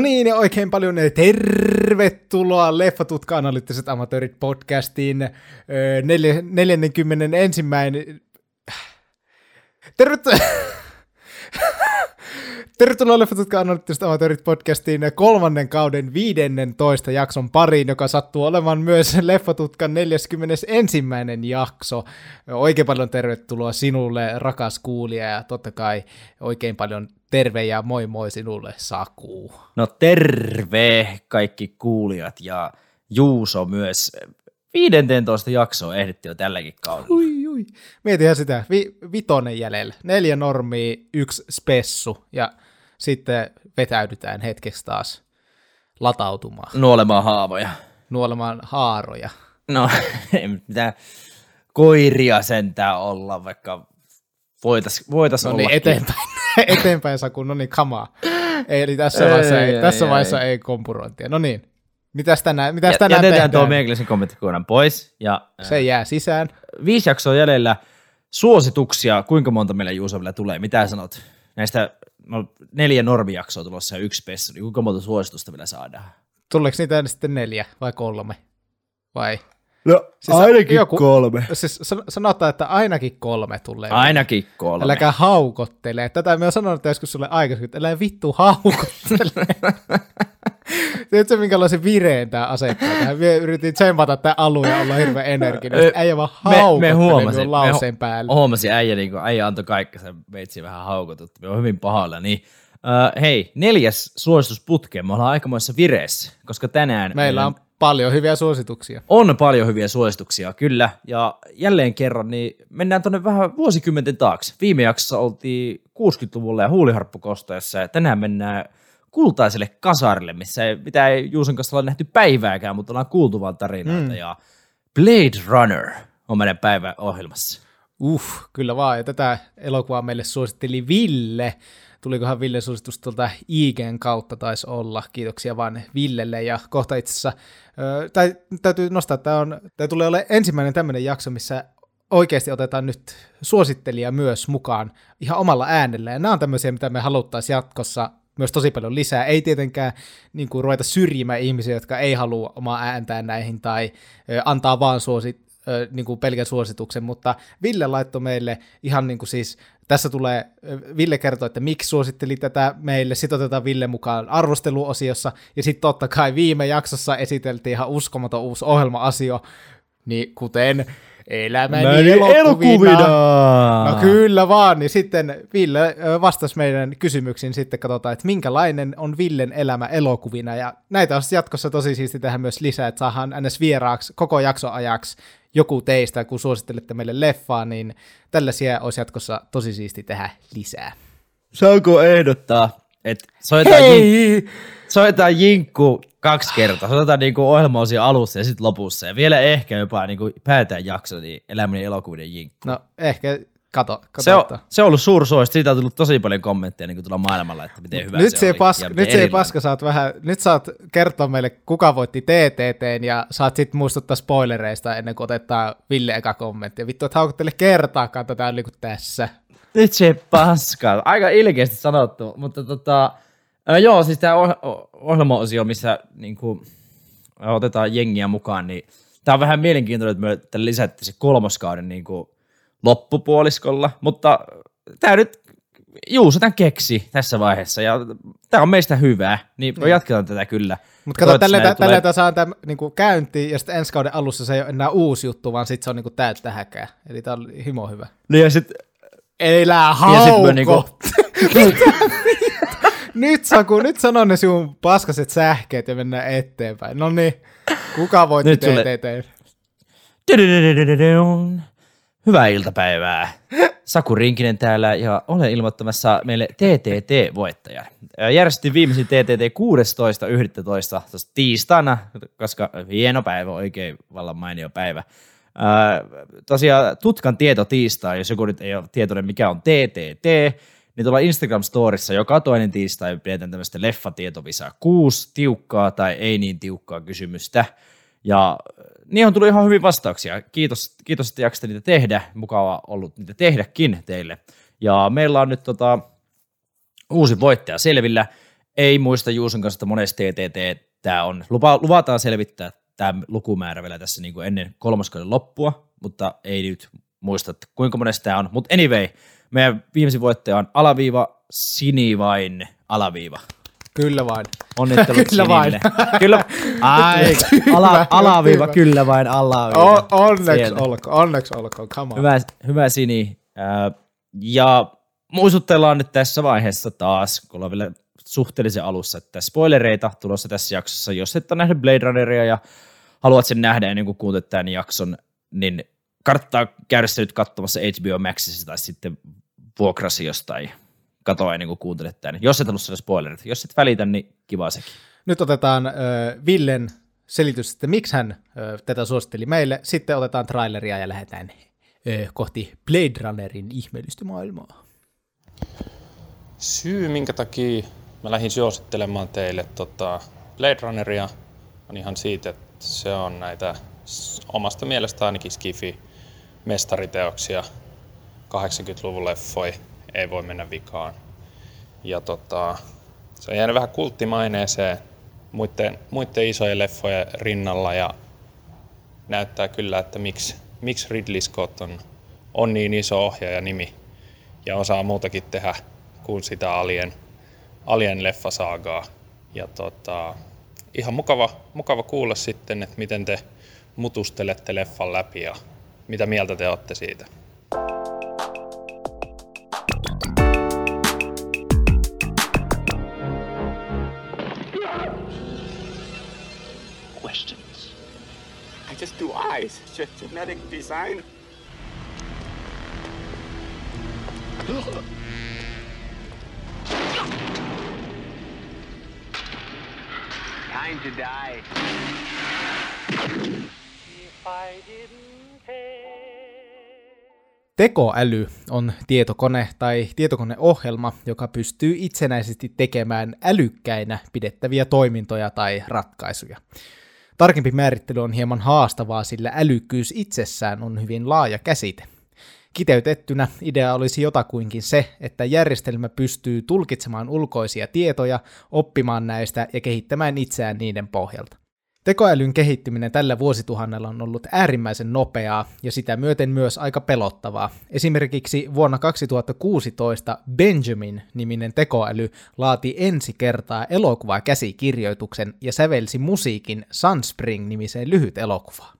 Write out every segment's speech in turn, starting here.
No niin, ja oikein paljon tervetuloa Leffatutka-analyyttiset amatöörit podcastiin öö, neljä, 41. Tervetuloa... Tervetuloa Leffatutkan analyyttiset amatöörit podcastiin kolmannen kauden 15 jakson pariin, joka sattuu olemaan myös Leffatutkan 41. jakso. Oikein paljon tervetuloa sinulle, rakas kuulija, ja totta kai oikein paljon terve ja moi moi sinulle, Saku. No terve kaikki kuulijat ja Juuso myös. 15 jaksoa ehditti jo tälläkin kaudella. Ui, ui. Mietihän sitä, Vi- vitonen jäljellä. Neljä normia, yksi spessu ja sitten vetäydytään hetkeksi taas latautumaan, Nuolemaan haavoja. nuolemaan haaroja. No, ei mitään koiria sentään olla, vaikka voitais, voitais No olla. niin, eteenpäin, eteenpäin Saku, no niin, kamaa. Eli tässä Ei, vaiheessa ei, ei, tässä ei, vaiheessa ei kompurointia. No niin, mitäs tänään, mitäs Ja, tänään jätetään tuo tehdään? meikäläisen kommenttikohdan pois. Ja Se jää sisään. viisi jaksoa jäljellä. Suosituksia, kuinka monta meillä Juuso vielä tulee? Mitä sanot? Näistä no, neljä normijaksoa tulossa ja yksi pessu, niin kuinka monta suositusta vielä saadaan? Tuleeko niitä sitten neljä vai kolme? Vai? No Siis ainakin joku- kolme. Siis san- sanotaan, että ainakin kolme tulee. Ainakin kolme. Äläkä haukottele. Tätä me on sanonut joskus sulle aikaisemmin, että älä vittu haukottele. Tiedätkö, minkälaisen vireen tämä asettaa tähän? Me yritin tsempata tämän alun ja olla hirveän energinen. Äijä vaan me- me haukotteli huomasin, minun me lauseen päälle. Huomasin äijä, niin kuin, äijä antoi kaikkensa, veitsi vähän haukotut. Me on hyvin pahalla. Niin, uh, hei, neljäs suositusputke. Me ollaan aikamoissa vireessä, koska tänään Meillä on paljon hyviä suosituksia. on paljon hyviä suosituksia, kyllä. Ja jälleen kerran, niin mennään tuonne vähän vuosikymmenten taakse. Viime jaksossa oltiin 60-luvulla ja huuliharppukosteessa, ja tänään mennään kultaiselle kasarille, missä ei, mitä ei Juuson kanssa olla nähty päivääkään, mutta ollaan kuultu vaan tarinoita. Mm. Ja Blade Runner on meidän päiväohjelmassa. Uh, kyllä vaan. Ja tätä elokuvaa meille suositteli Ville. Tulikohan Ville suositus tuolta IGn kautta taisi olla. Kiitoksia vaan Villelle. Ja kohta itse asiassa, ö, tai, täytyy nostaa, että tämä, on, tämä tulee olemaan ensimmäinen tämmöinen jakso, missä oikeasti otetaan nyt suosittelija myös mukaan ihan omalla äänellä. Ja nämä on tämmöisiä, mitä me haluttaisiin jatkossa myös tosi paljon lisää. Ei tietenkään niin kuin, ruveta syrjimään ihmisiä, jotka ei halua omaa ääntään näihin tai ö, antaa vaan suosit, ö, niin kuin pelkän suosituksen, mutta Ville laittoi meille ihan niin kuin siis, tässä tulee, Ville kertoo, että miksi suositteli tätä meille, sitten otetaan Ville mukaan arvosteluosiossa, ja sitten totta kai viime jaksossa esiteltiin ihan uskomaton uusi ohjelma-asio, niin kuten Elämäni elokuvina. No kyllä vaan, niin sitten Ville vastasi meidän kysymyksiin, sitten katsotaan, että minkälainen on Villen elämä elokuvina, ja näitä on jatkossa tosi siisti tehdä myös lisää, että saadaan ns. vieraaksi koko jakson ajaksi joku teistä, kun suosittelette meille leffaa, niin tällaisia olisi jatkossa tosi siisti tehdä lisää. Saanko ehdottaa, että soitetaan, jink, soitetaan jinkku kaksi kertaa. Soitetaan niinku ohjelmaosia alussa ja sitten lopussa. Ja vielä ehkä jopa niinku päätään jakso, niin eläminen elokuvien jinkku. No ehkä, kato, Se on, katsotaan. se on ollut suursuosittu. Siitä on tullut tosi paljon kommentteja niin tuolla maailmalla, että miten hyvä nyt se, se, oli. paska, nyt se ei paska, saat vähän, nyt saat kertoa meille, kuka voitti TTTn, ja saat sitten muistuttaa spoilereista ennen kuin otetaan Ville eka kommentti. Vittu, et haukuttele kertaakaan tätä niin kuin tässä. Nyt se paska. Aika ilkeästi sanottu, mutta tota, ää, joo, siis tämä ohjelmaosio, missä niin kuin, otetaan jengiä mukaan, niin tämä on vähän mielenkiintoinen, että me tämän lisättiin se kolmoskauden niin kuin, loppupuoliskolla, mutta tämä nyt Juuso tämän keksi tässä vaiheessa, ja tämä on meistä hyvää, niin me jatketaan tätä kyllä. Mutta kato, tällä, tällä, tulee- tällä saa tämä niin käyntiin, ja sitten ensi kauden alussa se ei ole enää uusi juttu, vaan sitten se on niin täyttä häkää. Eli tämä on himo hyvä. Niin ja sit, Elää ja sit hauko! me niinku, Nyt Saku, nyt sano ne sinun paskaset sähkeet ja mennään eteenpäin. No niin, kuka voitti Nyt sulle-. Hyvää iltapäivää. Saku Rinkinen täällä ja olen ilmoittamassa meille TTT-voittajan. Järjestettiin viimeisin TTT 16.11. tuossa tiistaina, koska hieno päivä, oikein vallan mainio päivä. Tosiaan Tutkan tieto tiistai, jos joku nyt ei ole tietoinen mikä on TTT, niin tuolla Instagram-storissa joka toinen tiistai pidetään tämmöistä leffatietovisaa kuusi tiukkaa tai ei niin tiukkaa kysymystä. Ja niin on tullut ihan hyvin vastauksia. Kiitos, kiitos että jaksatte niitä tehdä. Mukava ollut niitä tehdäkin teille. Ja meillä on nyt tota, uusi voittaja selvillä. ei muista Juuson kanssa, että monesti TTT tämä on. Lupa, luvataan selvittää tämä lukumäärä vielä tässä niin kuin ennen kolmoskauden loppua, mutta ei nyt muista, kuinka monesti tämä on. Mutta anyway, meidän viimeisin voittaja on alaviiva, sinivain, alaviiva. Kyllä vain. Onnittelut Kyllä vain. Sinille. Kyllä. Ai, ala, alaviiva, Hyvä. kyllä vain alaviiva. O- onneksi olkoon, onneksi olkoon, come on. Hyvä, hyvä Sini. Ja muistutellaan nyt tässä vaiheessa taas, kun ollaan vielä suhteellisen alussa, että spoilereita tulossa tässä jaksossa. Jos et ole nähnyt Blade Runneria ja haluat sen nähdä ennen kuin kuuntelet tämän jakson, niin kannattaa käydä se nyt katsomassa HBO Maxissa tai sitten vuokrasi jostain katoa ennen kuin kuuntelet tämän. Jos et halua saada spoilerit. Jos et välitä, niin kiva sekin. Nyt otetaan äh, Villen selitys, että miksi hän äh, tätä suositteli meille. Sitten otetaan traileria ja lähdetään äh, kohti Blade Runnerin ihmeellistä maailmaa. Syy, minkä takia mä lähdin suosittelemaan teille tota Blade Runneria, on ihan siitä, että se on näitä omasta mielestä ainakin Skifi mestariteoksia. 80-luvun leffoi, ei voi mennä vikaan. Ja tota, se on jäänyt vähän kulttimaineeseen muiden, muiden isojen leffojen rinnalla ja näyttää kyllä, että miksi, miksi Ridley Scott on, on niin iso ohjaaja nimi ja osaa muutakin tehdä kuin sitä Alien, Alien leffasaagaa. Ja tota, ihan mukava, mukava kuulla sitten, että miten te mutustelette leffan läpi ja mitä mieltä te olette siitä. questions. I just do eyes. Ge- genetic design. Time to die. Tekoäly on tietokone tai tietokoneohjelma, joka pystyy itsenäisesti tekemään älykkäinä pidettäviä toimintoja tai ratkaisuja. Tarkempi määrittely on hieman haastavaa, sillä älykkyys itsessään on hyvin laaja käsite. Kiteytettynä idea olisi jotakuinkin se, että järjestelmä pystyy tulkitsemaan ulkoisia tietoja, oppimaan näistä ja kehittämään itseään niiden pohjalta. Tekoälyn kehittyminen tällä vuosituhannella on ollut äärimmäisen nopeaa ja sitä myöten myös aika pelottavaa. Esimerkiksi vuonna 2016 Benjamin-niminen tekoäly laati ensi kertaa elokuvakäsikirjoituksen ja sävelsi musiikin Sunspring-nimiseen lyhyt elokuvaan.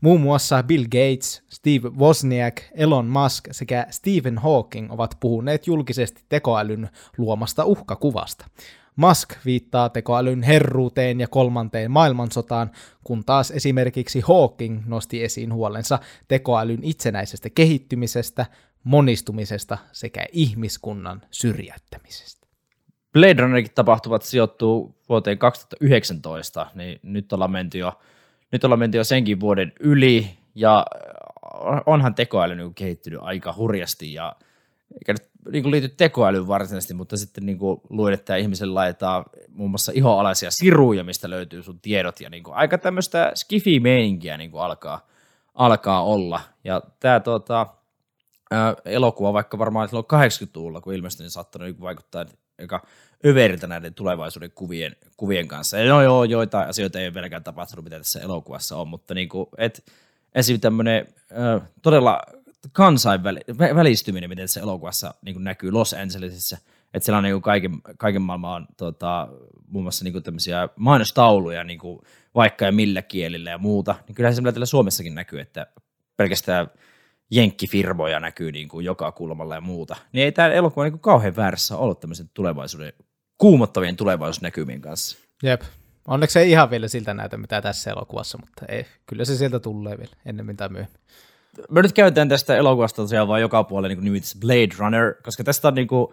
Muun muassa Bill Gates, Steve Wozniak, Elon Musk sekä Stephen Hawking ovat puhuneet julkisesti tekoälyn luomasta uhkakuvasta. Musk viittaa tekoälyn herruuteen ja kolmanteen maailmansotaan, kun taas esimerkiksi Hawking nosti esiin huolensa tekoälyn itsenäisestä kehittymisestä, monistumisesta sekä ihmiskunnan syrjäyttämisestä. Blade Runnerin tapahtuvat sijoittuu vuoteen 2019, niin nyt ollaan menty jo, nyt ollaan menty jo senkin vuoden yli, ja onhan tekoäly niin kehittynyt aika hurjasti, ja eikä nyt niin kuin liity tekoälyyn varsinaisesti, mutta sitten niin kuin luin, että ihmisen laitetaan muun muassa ihoalaisia siruja, mistä löytyy sun tiedot, ja niin kuin aika tämmöistä skifi-meininkiä niin kuin alkaa, alkaa olla. Ja tämä tota, ää, elokuva, vaikka varmaan silloin 80-luvulla, kun ilmestyi, niin saattanut niin vaikuttaa aika överiltä näiden tulevaisuuden kuvien, kuvien kanssa. Ja no joo, joitain asioita ei ole vieläkään tapahtunut, mitä tässä elokuvassa on, mutta niin kuin, et, esim. tämmöinen todella kansainvälistyminen, miten tässä elokuvassa niin näkyy Los Angelesissa, että siellä on niin kaiken, kaiken maailman tota, muun muassa niin tämmöisiä mainostauluja niin vaikka ja millä kielillä ja muuta, niin kyllähän se täällä Suomessakin näkyy, että pelkästään jenkkifirmoja näkyy niin kuin joka kulmalla ja muuta. Niin ei tämä elokuva niin kuin kauhean väärässä ollut tämmöisen tulevaisuuden, kuumottavien tulevaisuusnäkymien kanssa. Jep. Onneksi se ei ihan vielä siltä näytä, mitä tässä elokuvassa, mutta ei, kyllä se sieltä tulee vielä ennemmin tai myöhemmin. Me nyt käytetään tästä elokuvasta tosiaan vaan joka puolella niin nimitys Blade Runner, koska tästä on niin kuin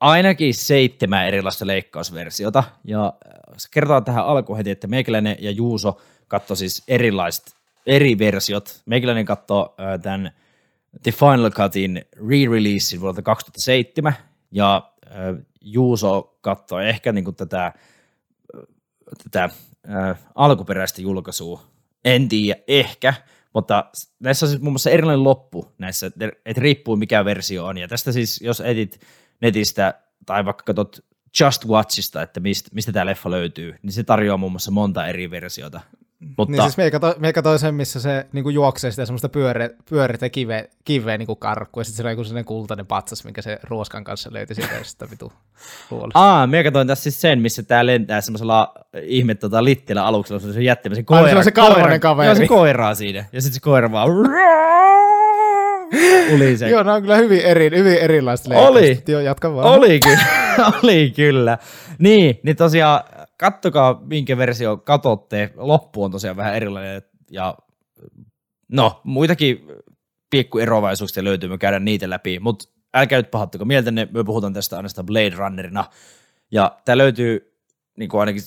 ainakin seitsemän erilaista leikkausversiota. Ja äh, kertoo tähän alkuun heti, että Meikäläinen ja Juuso katsoi siis erilaiset eri versiot. Meikäläinen katsoi äh, tämän The Final Cutin re-releasein vuodelta 2007, ja äh, Juuso katsoi ehkä niin kuin tätä, tätä alkuperäistä julkaisua. En tiedä, ehkä, mutta näissä on siis muun muassa erilainen loppu näissä, että riippuu mikä versio on. Ja tästä siis, jos etit netistä tai vaikka katsot Just Watchista, että mistä, mistä tämä leffa löytyy, niin se tarjoaa muun muassa monta eri versiota. Mutta, Niin siis me katsoin, me katsoin sen, missä se niinku juoksee sitä semmoista pyöre, pyöreitä kiveä, kiveä niinku karkku, ja sitten se on joku sellainen kultainen patsas, minkä se ruoskan kanssa löyti sieltä, ja sitten vitu luolla. Aa, mä katsoin tässä siis sen, missä tää lentää semmoisella ihme tota, littilä aluksella, se on se jättimäisen Ai, koira. se on se kalvonen kaveri. Joo, se koiraa siinä. Ja sitten se koira vaan ulisee. Joo, nämä on kyllä hyvin, eri, hyvin erilaiset Oli. leikkaukset. Joo, jatka vaan. Oli kyllä, oli kyllä. Niin, niin tosiaan kattokaa minkä versio katotte. Loppu on tosiaan vähän erilainen ja no muitakin pikkueroavaisuuksia löytyy, me käydään niitä läpi, mutta älkää nyt pahoittako mieltänne, me puhutaan tästä aina Blade Runnerina. Ja tämä löytyy niin kuin ainakin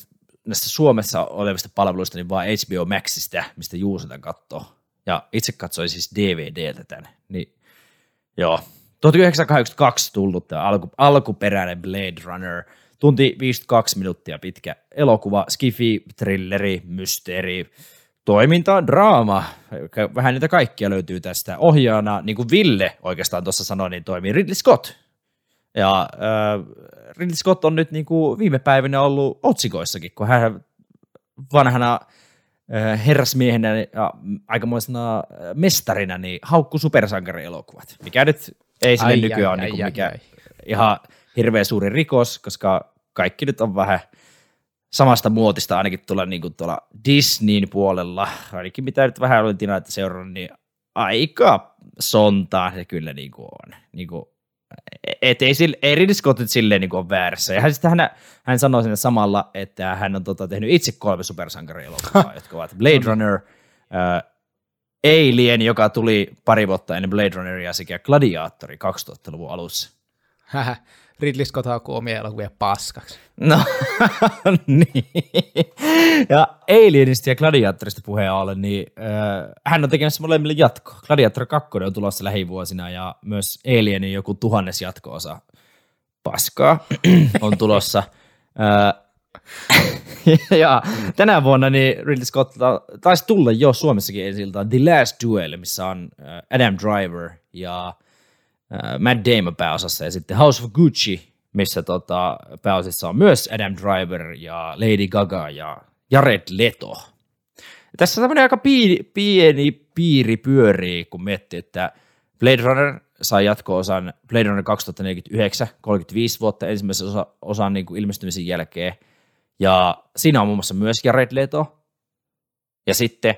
näistä Suomessa olevista palveluista niin vaan HBO Maxista, mistä Juusotan katsoo. Ja itse katsoin siis DVDltä tämän. Niin, joo. 1982 tullut tämä alku, alkuperäinen Blade Runner. Tunti 52 minuuttia pitkä elokuva, skifi, thrilleri, mysteeri, toiminta, draama. Vähän niitä kaikkia löytyy tästä. Ohjaana, niin kuin Ville oikeastaan tuossa sanoi, niin toimii Ridley Scott. Ja äh, Ridley Scott on nyt niin kuin viime päivinä ollut otsikoissakin, kun hän vanhana äh, herrasmiehenä ja aikamoisena äh, mestarina niin haukku supersankarielokuvat, mikä nyt ei sille Ai, nykyään ai, ole niin kuin ai, mikä ai. ihan hirveän suuri rikos, koska kaikki nyt on vähän samasta muotista ainakin tuolla, niin kuin tuolla Disneyn puolella, ainakin mitä nyt vähän olin tilannetta seurannut, niin aika sontaa se kyllä niin kuin on. Niin kuin, et ei, sille, ei Ridley Scott nyt silleen niin kuin ole väärässä. Ja hän, sitten hän, hän sanoi sinne samalla, että hän on tota, tehnyt itse kolme supersankarielokuvaa, jotka ovat Blade Runner, äh, Alien, joka tuli pari vuotta ennen Blade Runneria, sekä Gladiatori 2000-luvun alussa. Ridley Scott haukkuu omia elokuvia paskaksi. No, niin. Ja Alienista ja Gladiatorista puheen ollen, niin äh, hän on tekemässä molemmille jatkoa. Gladiator 2 on tulossa lähivuosina ja myös Alienin joku tuhannes jatko-osa paskaa on tulossa. Äh, ja tänä vuonna niin Ridley Scott taisi tulla jo Suomessakin ensi iltaan The Last Duel, missä on äh, Adam Driver ja äh, Matt Damon pääosassa ja sitten House of Gucci, missä tota, pääosissa on myös Adam Driver ja Lady Gaga ja Jared Leto. Ja tässä on tämmöinen aika pieni, pieni piiri pyörii, kun miettii, että Blade Runner sai jatko-osan Blade Runner 2049, 35 vuotta ensimmäisen osa, osan niin kuin ilmestymisen jälkeen. Ja siinä on muun muassa myös Jared Leto. Ja sitten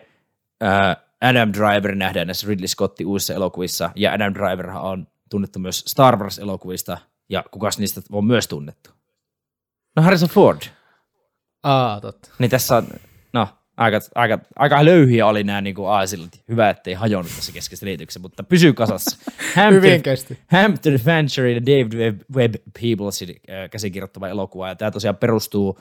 äh, Adam Driver nähdään näissä Ridley Scottin uusissa elokuvissa. Ja Adam Driver on tunnettu myös Star Wars-elokuvista. Ja kukas niistä on myös tunnettu? No Harrison Ford. Aa, totta. Niin tässä on, no, aika, aika, aika löyhiä oli nämä niin aasillat. Hyvä, ettei hajonnut tässä keskeisessä liityksessä, mutta pysyy kasassa. Hyvin kesti. Hampton Fancher ja David Webb, Webb Peoplesin äh, käsikirjoittama elokuva, ja tämä tosiaan perustuu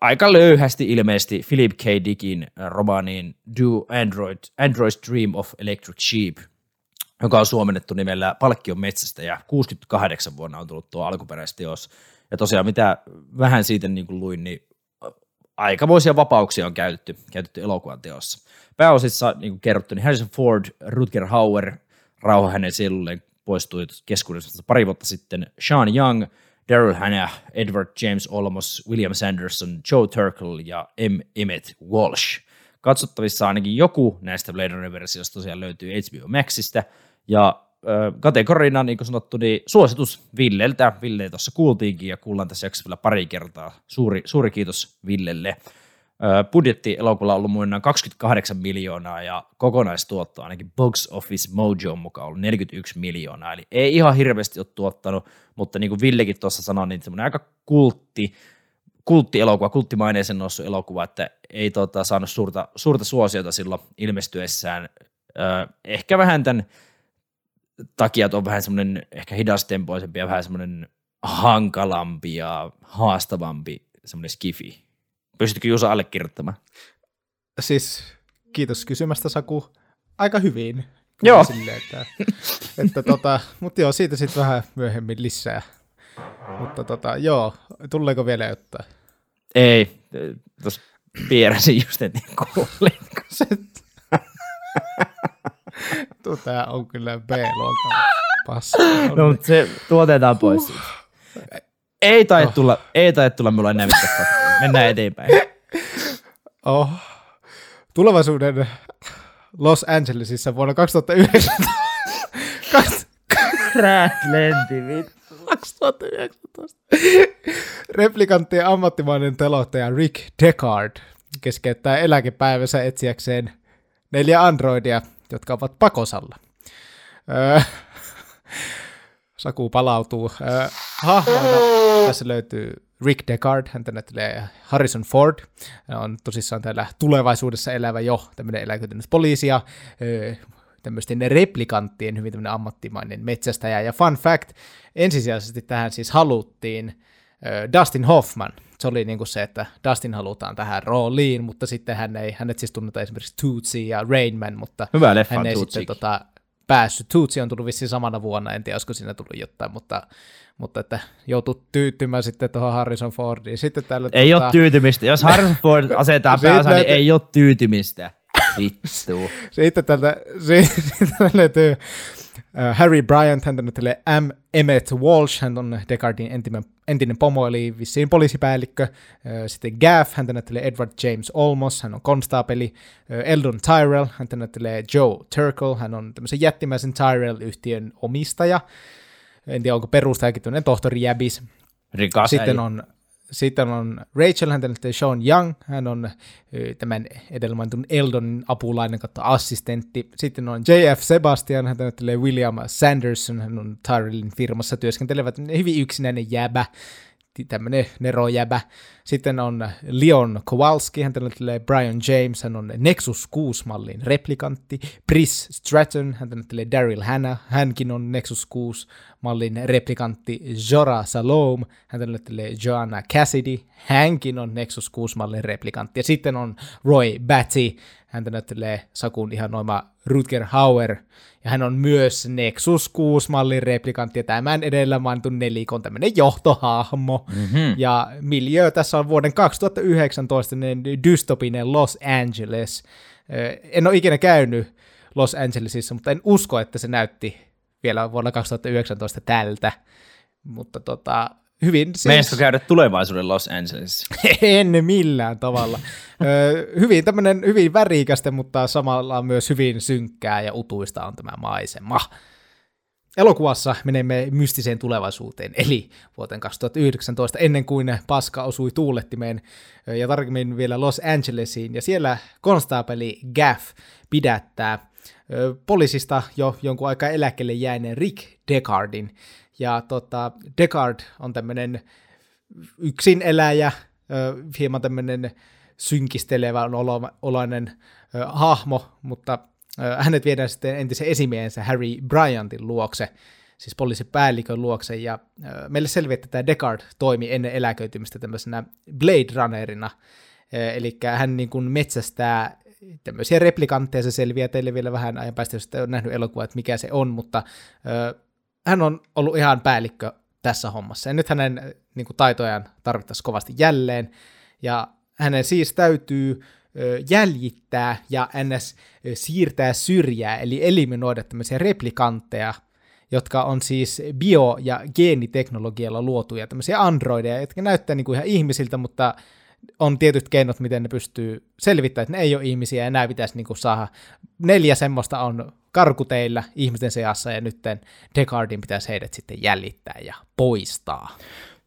aika löyhästi ilmeisesti Philip K. Dickin äh, romaaniin Do Android, Android's Dream of Electric Sheep, joka on suomennettu nimellä Palkkion metsästä, ja 68 vuonna on tullut tuo alkuperäisteos. Ja tosiaan mitä vähän siitä niin kuin luin, niin aikamoisia vapauksia on käytetty, käytetty elokuvan teossa. Pääosissa, niin kuin kerrottu, niin Harrison Ford, Rutger Hauer, rauha hänen sielulleen poistui keskuudesta pari vuotta sitten, Sean Young, Daryl Hannah, Edward James Olmos, William Sanderson, Joe Turkel ja M. Emmett Walsh. Katsottavissa ainakin joku näistä Blade Runner-versioista tosiaan löytyy HBO Maxista, ja kategorina, niin kuin sanottu, niin suositus Villeltä. Ville tuossa kuultiinkin ja kuullaan tässä jaksossa vielä pari kertaa. Suuri, suuri kiitos Villelle. Budjetti elokuvalla on ollut muinaan 28 miljoonaa ja kokonaistuotto ainakin Box Office Mojo mukaan ollut 41 miljoonaa. Eli ei ihan hirveästi ole tuottanut, mutta niin kuin Villekin tuossa sanoi, niin semmoinen aika kultti, kulttielokuva, kulttimaineisen noussut elokuva, että ei tota, saanut suurta, suurta suosiota silloin ilmestyessään. Ö, ehkä vähän tämän takia että on vähän semmoinen ehkä hidastempoisempi ja vähän semmoinen hankalampi ja haastavampi semmoinen skifi. Pystytkö Juuso allekirjoittamaan? Siis kiitos kysymästä Saku. Aika hyvin. Joo. Silleen, että, että tota, mutta joo, siitä sitten vähän myöhemmin lisää. Mutta tota, joo, tuleeko vielä jotain? Ei, tuossa piirräsin just, että kuulin. Se, Tuo on kyllä B-luokan paska. No, mutta se tuotetaan pois. siitä. Ei tai tulla, ei tai tulla mulla enää mitään. Mennään eteenpäin. Oh. Tulevaisuuden Los Angelesissa vuonna 2019. Kaks- Räät lenti, vittu. 2019. Replikanttien ammattimainen telottaja Rick Deckard keskeyttää eläkepäivänsä etsiäkseen neljä androidia, jotka ovat pakosalla. Öö, Saku palautuu. Öö, hahmoina tässä löytyy Rick Deckard, häntä näyttelee Harrison Ford. Hän on tosissaan täällä tulevaisuudessa elävä jo tämmöinen eläköitynyt poliisi ja öö, tämmöisten replikanttien hyvin tämmöinen ammattimainen metsästäjä. Ja fun fact, ensisijaisesti tähän siis haluttiin Dustin Hoffman. Se oli niin kuin se, että Dustin halutaan tähän rooliin, mutta sitten hän ei, hänet siis tunnetaan esimerkiksi Tootsie ja Rain Man, mutta Hyvä leffa hän ei sitten tota, päässyt. Tootsie on tullut vissiin samana vuonna, en tiedä, olisiko siinä tullut jotain, mutta, mutta että joutui tyytymään sitten tuohon Harrison Fordiin. Sitten täällä, Ei tota, ole tyytymistä. Jos Harrison Ford asetetaan päässä, niin ei ole tyytymistä. Vittu. Sitten tältä, sitten löytyy äh, Harry Bryant, hän näyttelee M. Emmett Walsh, hän on Deckardin entinen, entinen pomo, eli vissiin poliisipäällikkö. Äh, Sitten Gaff, hän näyttelee Edward James Olmos, hän on konstaapeli. Äh, Eldon Tyrell, hän näyttelee Joe Turkle, hän on tämmöisen jättimäisen Tyrell-yhtiön omistaja. En tiedä, onko perustajakin tämmöinen tohtori Jäbis. Rikas Sitten äijä. on, sitten on Rachel, hän näyttelee Sean Young, hän on tämän edellä mainitun Eldonin apulainen kautta assistentti. Sitten on J.F. Sebastian, hän näyttelee William Sanderson, hän on Tyrellin firmassa työskentelevä hyvin yksinäinen jäbä, tämmöinen nerojäbä. Sitten on Leon Kowalski, hän näyttelee Brian James, hän on Nexus 6-mallin replikantti. Briss Stratton, hän näyttelee Daryl Hannah, hänkin on Nexus 6-mallin replikantti. Jorah Salome, hän näyttelee Joanna Cassidy, hänkin on Nexus 6-mallin replikantti. Ja sitten on Roy Batty, häntä näyttelee Sakun ihan noima Rutger Hauer, ja hän on myös Nexus 6-mallin replikantti, ja tämän edellä mainitun nelikon tämmöinen johtohahmo. Mm-hmm. Ja miljö tässä on vuoden 2019 dystopinen Los Angeles. En ole ikinä käynyt Los Angelesissa, mutta en usko, että se näytti vielä vuonna 2019 tältä. Mutta tota, hyvin siis... Meistä käydä tulevaisuuden Los Angelesissa. En millään tavalla. Ö, hyvin tämmöinen hyvin värikästä, mutta samalla myös hyvin synkkää ja utuista on tämä maisema. Elokuvassa menemme mystiseen tulevaisuuteen, eli vuoteen 2019, ennen kuin paska osui tuulettimeen, ja tarkemmin vielä Los Angelesiin, ja siellä konstaapeli Gaff pidättää poliisista jo jonkun aikaa eläkkeelle jääneen Rick Deckardin, ja tota, Deckard on tämmöinen yksin eläjä, hieman tämmöinen synkistelevä olo- oloinen ö, hahmo, mutta hänet viedään sitten entisen esimiehensä Harry Bryantin luokse, siis poliisipäällikön luokse, ja meille selviää, että tämä Deckard toimi ennen eläköitymistä tämmöisenä Blade Runnerina, eli hän niin kuin metsästää tämmöisiä replikantteja, se selviää teille vielä vähän ajan päästä, jos ette nähnyt elokuvaa, että mikä se on, mutta hän on ollut ihan päällikkö tässä hommassa. Ja nyt hänen niin kuin, taitojaan tarvittaisiin kovasti jälleen. Ja hänen siis täytyy jäljittää ja ns. siirtää syrjää, eli eliminoida tämmöisiä replikantteja, jotka on siis bio- ja geeniteknologialla luotuja tämmöisiä androideja, jotka näyttää niin kuin ihan ihmisiltä, mutta on tietyt keinot, miten ne pystyy selvittämään, että ne ei ole ihmisiä, ja nämä pitäisi niin kuin saada. Neljä semmoista on karkuteillä ihmisten seassa, ja nyt Deckardin pitäisi heidät sitten jäljittää ja poistaa.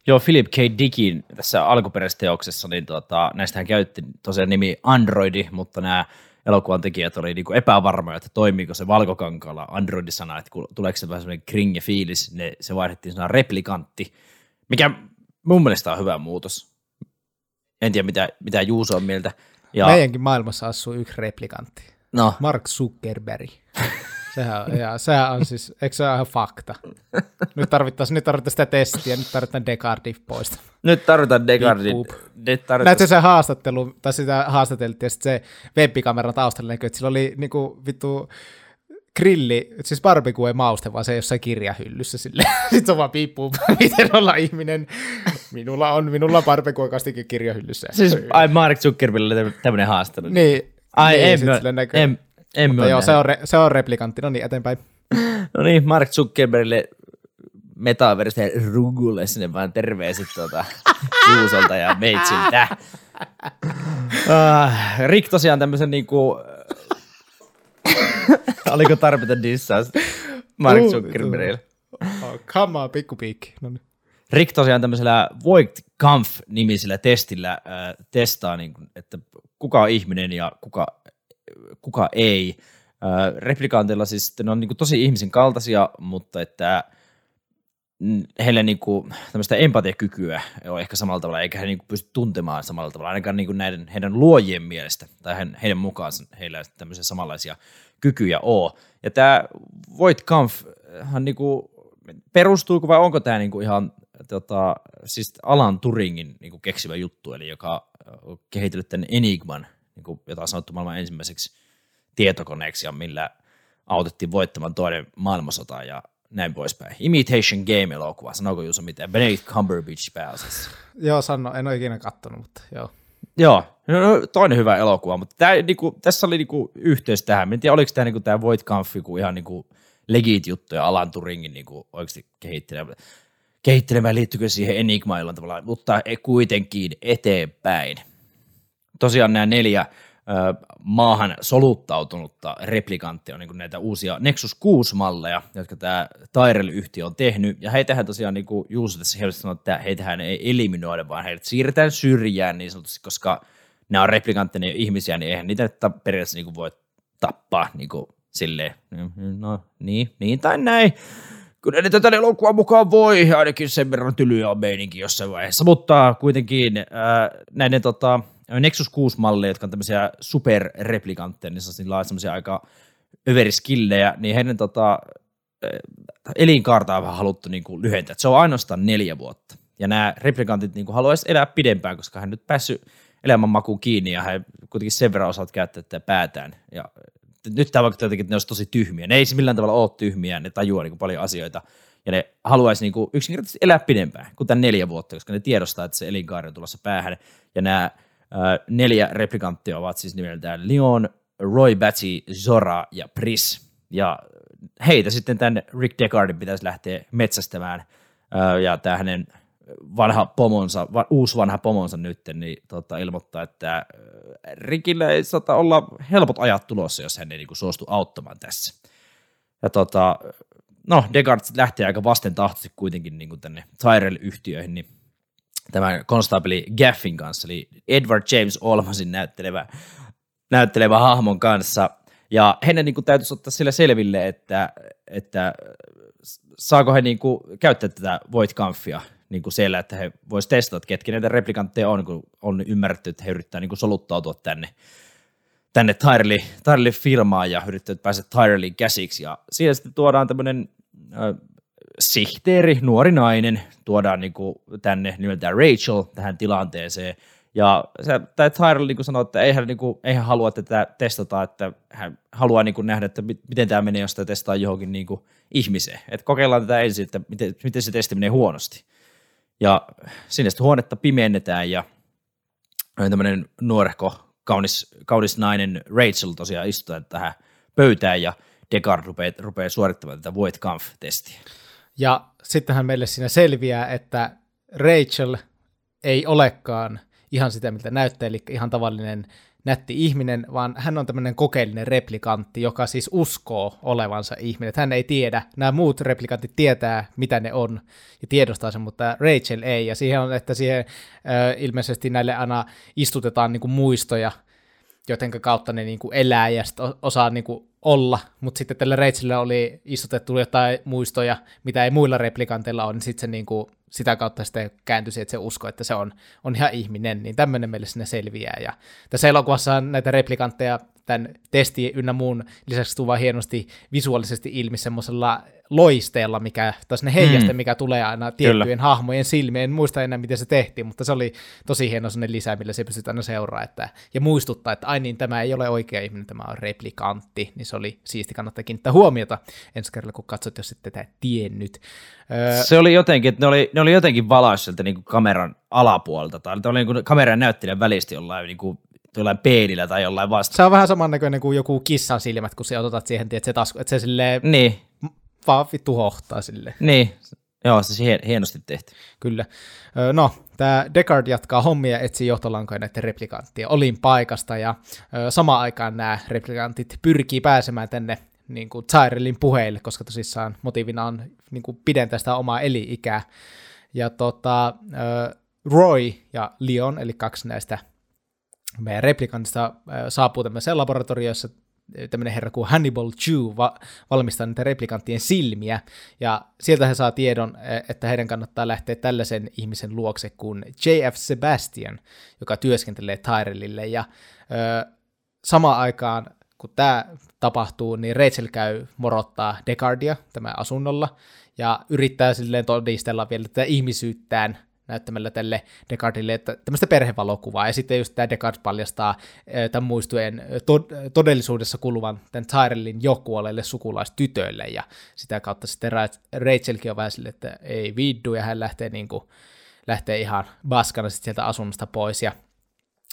Joo, Philip K. Dickin tässä alkuperäisessä teoksessa, niin tota, näistähän käytti tosiaan nimi Androidi, mutta nämä elokuvan tekijät oli niinku epävarmoja, että toimiiko se valkokankaalla Android-sana, että kun tuleeko se vähän semmoinen kringe fiilis, ne, se vaihdettiin sana replikantti, mikä mun mielestä on hyvä muutos. En tiedä, mitä, mitä Juuso on mieltä. Ja, Meidänkin maailmassa asuu yksi replikantti. No, Mark Zuckerberg. Sehän on, ja, sehän on siis, eikö se ole ihan fakta? Nyt tarvittaisiin, nyt tarvittaisiin sitä testiä, nyt tarvitaan Deckardin poista. nyt tarvitaan Näetkö tarvitaan, se haastattelu, tai sitä haastateltiin, ja sitten se webikameran taustalla näkyy, että sillä oli niinku vittu grilli, siis barbecue mauste, vaan se jossain kirjahyllyssä sille. Sitten se vaan piippuu, miten olla ihminen. Minulla on, minulla on barbecue kastike kirjahyllyssä. siis ai Mark Zuckerbergille tämmöinen haastattelu. Niin. Ai niin, en, sille näkyy. en, en Mutta joo, se on, re, se on replikantti. No niin, eteenpäin. No niin, Mark Zuckerbergille metaverse rugulle sinne vaan terveiset tuota, Juusolta ja Meitsiltä. Uh, Rick tosiaan tämmöisen niinku, oliko tarpeeton dissaus Mark Zuckerbergille? Oh, come on, pikkupiikki. No niin. Rick tosiaan tämmöisellä Voigt Kampf-nimisellä testillä äh, testaa, niin kuin, että kuka on ihminen ja kuka, kuka ei. Replikaanteilla siis ne on niin kuin tosi ihmisen kaltaisia, mutta että mm, heille niin kuin, tämmöistä empatiakykyä on ehkä samalla tavalla, eikä he niin kuin pysty tuntemaan samalla tavalla, ainakaan niin kuin näiden, heidän luojien mielestä, tai heidän mukaan heillä tämmöisiä samanlaisia kykyjä ole. Ja tämä Voigt Kampf, niin kuin, perustuuko vai onko tämä niinku ihan tota, siis Alan Turingin niinku keksimä juttu, eli joka on kehitellyt tämän Enigman, niinku, jota on sanottu maailman ensimmäiseksi tietokoneeksi, ja millä autettiin voittamaan toinen maailmansota ja näin poispäin. Imitation Game-elokuva, sanooko Juuso mitään? Benedict Cumberbatch pääosassa. Joo, sano, en ole ikinä kattonut, mutta joo. Joo, no, no, toinen hyvä elokuva, mutta tää, niinku, tässä oli niinku, yhteys tähän. En tiedä, oliko tämä niinku, tää Voight Kampf ihan niinku, legit juttuja Alan Turingin niinku, oikeasti kehittelemään, kehittelemään liittyykö siihen Enigma tavalla, mutta kuitenkin eteenpäin. Tosiaan nämä neljä maahan soluttautunutta replikanttia on niin näitä uusia Nexus 6-malleja, jotka tämä Tyrell-yhtiö on tehnyt, ja heitähän tosiaan, niin kuin Juuso tässä helposti sanoi, että heitähän ei eliminoida, vaan heidät siirretään syrjään niin sanotusti, koska nämä on replikantteja ihmisiä, niin eihän niitä periaatteessa niin voi tappaa niin kuin silleen, no niin, niin tai näin. Kyllä ne tätä elokuvan mukaan voi, ainakin sen verran tylyä on meininki jossain vaiheessa, mutta kuitenkin ää, näiden tota, Nexus 6-malleja, jotka on tämmöisiä superreplikantteja, niin niillä on semmoisia aika överiskillejä, niin heidän tota, elinkaarta on vähän haluttu niin kuin lyhentää. Se on ainoastaan neljä vuotta. Ja nämä replikantit niin haluaisivat elää pidempään, koska hän nyt päässyt elämänmakuun kiinni ja he kuitenkin sen verran osaat käyttää tätä päätään. Ja nyt tämä vaikka jotenkin, että ne olisi tosi tyhmiä. Ne ei siis millään tavalla ole tyhmiä, ne tajuaa niin kuin paljon asioita. Ja ne haluaisi niin kuin yksinkertaisesti elää pidempään kuin tämän neljä vuotta, koska ne tiedostaa, että se elinkaari on tulossa päähän. Ja nämä äh, neljä replikanttia ovat siis nimeltään Leon, Roy Batty, Zora ja Pris. Ja heitä sitten tämän Rick Deckardin pitäisi lähteä metsästämään. Äh, ja tämä hänen vanha pomonsa, va, uusi vanha pomonsa nyt, niin tota, ilmoittaa, että Rikille ei saata olla helpot ajat tulossa, jos hän ei niin kuin, suostu auttamaan tässä. Ja tota, no, Descartes lähtee aika vasten tahtoisesti kuitenkin niin kuin tänne Tyrell-yhtiöihin, niin tämän konstabeli Gaffin kanssa, eli Edward James Olmasin näyttelevä, näyttelevä hahmon kanssa. Ja heidän niin kuin, täytyisi ottaa sillä selville, että, että saako he niin kuin, käyttää tätä Kampfia niin kuin siellä, että he voisivat testata, ketkä näitä replikantteja on, kun on ymmärretty, että he yrittävät niin soluttautua tänne, tänne Tyrelli, Tyrelli firmaan ja yrittävät päästä Tyrelliin käsiksi. Ja siinä sitten tuodaan tämmöinen äh, sihteeri, nuori nainen, tuodaan niin kuin tänne nimeltään Rachel tähän tilanteeseen. Ja se, tämä Tyrell niin sanoi, että eihän, niin kuin, eihän halua tätä testata, että hän haluaa niin kuin nähdä, että miten tämä menee, jos tämä testaa johonkin niin kuin ihmiseen. Että kokeillaan tätä ensin, että miten, miten se testi menee huonosti. Ja sinne sitten huonetta pimennetään ja tämmöinen nuorehko, kaunis, kaunis nainen Rachel tosiaan istuu tähän pöytään ja Descartes rupeaa, rupeaa suorittamaan tätä Void Kampf-testiä. Ja sittenhän meille siinä selviää, että Rachel ei olekaan ihan sitä, miltä näyttää, eli ihan tavallinen nätti ihminen, vaan hän on tämmöinen kokeellinen replikantti, joka siis uskoo olevansa ihminen. Hän ei tiedä, nämä muut replikantit tietää, mitä ne on, ja tiedostaa sen, mutta Rachel ei, ja siihen on, että siihen äh, ilmeisesti näille aina istutetaan niin kuin muistoja, joten kautta ne niin kuin elää ja osaa niin kuin olla, mutta sitten tällä Rachelilla oli istutettu jotain muistoja, mitä ei muilla replikanteilla ole, niin sitten se niin kuin, sitä kautta sitten kääntyi että se usko, että se on, on ihan ihminen, niin tämmöinen meille sinne selviää. Ja tässä elokuvassa näitä replikantteja tämän testi ynnä muun lisäksi tuva hienosti visuaalisesti ilmi semmoisella loisteella, mikä, tai ne heijaste, mm. mikä tulee aina tiettyjen Kyllä. hahmojen silmien. En muista enää, miten se tehtiin, mutta se oli tosi hieno sellainen lisä, millä se pystyt aina seuraa. Että, ja muistuttaa, että ai niin, tämä ei ole oikea ihminen, tämä on replikantti, niin se oli siisti, kannattaa kiinnittää huomiota ensi kerralla, kun katsot, jos sitten tätä tiennyt. Öö, se oli jotenkin, että ne oli, ne oli jotenkin valaisselta niin kameran alapuolelta, tai oli niin kameran näyttelijän välistä jollain niin kuin jollain peilillä tai jollain vasta. Se on vähän samannäköinen kuin joku kissan silmät, kun sä otat siihen, että se, tasku, että se silleen niin vaan vittu hohtaa sille. Niin, Joo, se hien, hienosti tehty. Kyllä. No, tämä Deckard jatkaa hommia ja etsii johtolankoja näiden replikanttien olin paikasta, ja samaan aikaan nämä replikantit pyrkii pääsemään tänne niin kuin Tyrellin puheille, koska tosissaan motiivina on niin kuin pidentää sitä omaa eli-ikää. Ja tota, Roy ja Leon, eli kaksi näistä meidän replikantista saapuu tämmöiseen laboratorioon, jossa tämmöinen herra kuin Hannibal Chew va- valmistaa niitä replikanttien silmiä, ja sieltä he saa tiedon, että heidän kannattaa lähteä tällaisen ihmisen luokse kuin J.F. Sebastian, joka työskentelee Tyrellille, ja ö, samaan aikaan, kun tämä tapahtuu, niin Rachel käy morottaa Decardia tämä asunnolla, ja yrittää silleen todistella vielä tätä ihmisyyttään näyttämällä tälle Descartesille että tämmöistä perhevalokuvaa, ja sitten just tämä Descartes paljastaa eh, tämän muistujen to- todellisuudessa kuluvan tämän Tyrellin jo kuolleille sukulaistytöille, ja sitä kautta sitten Ra- Rachelkin on vähän silleen, että ei viddu, ja hän lähtee, niin kuin, lähtee ihan baskana sitten sieltä asunnosta pois, ja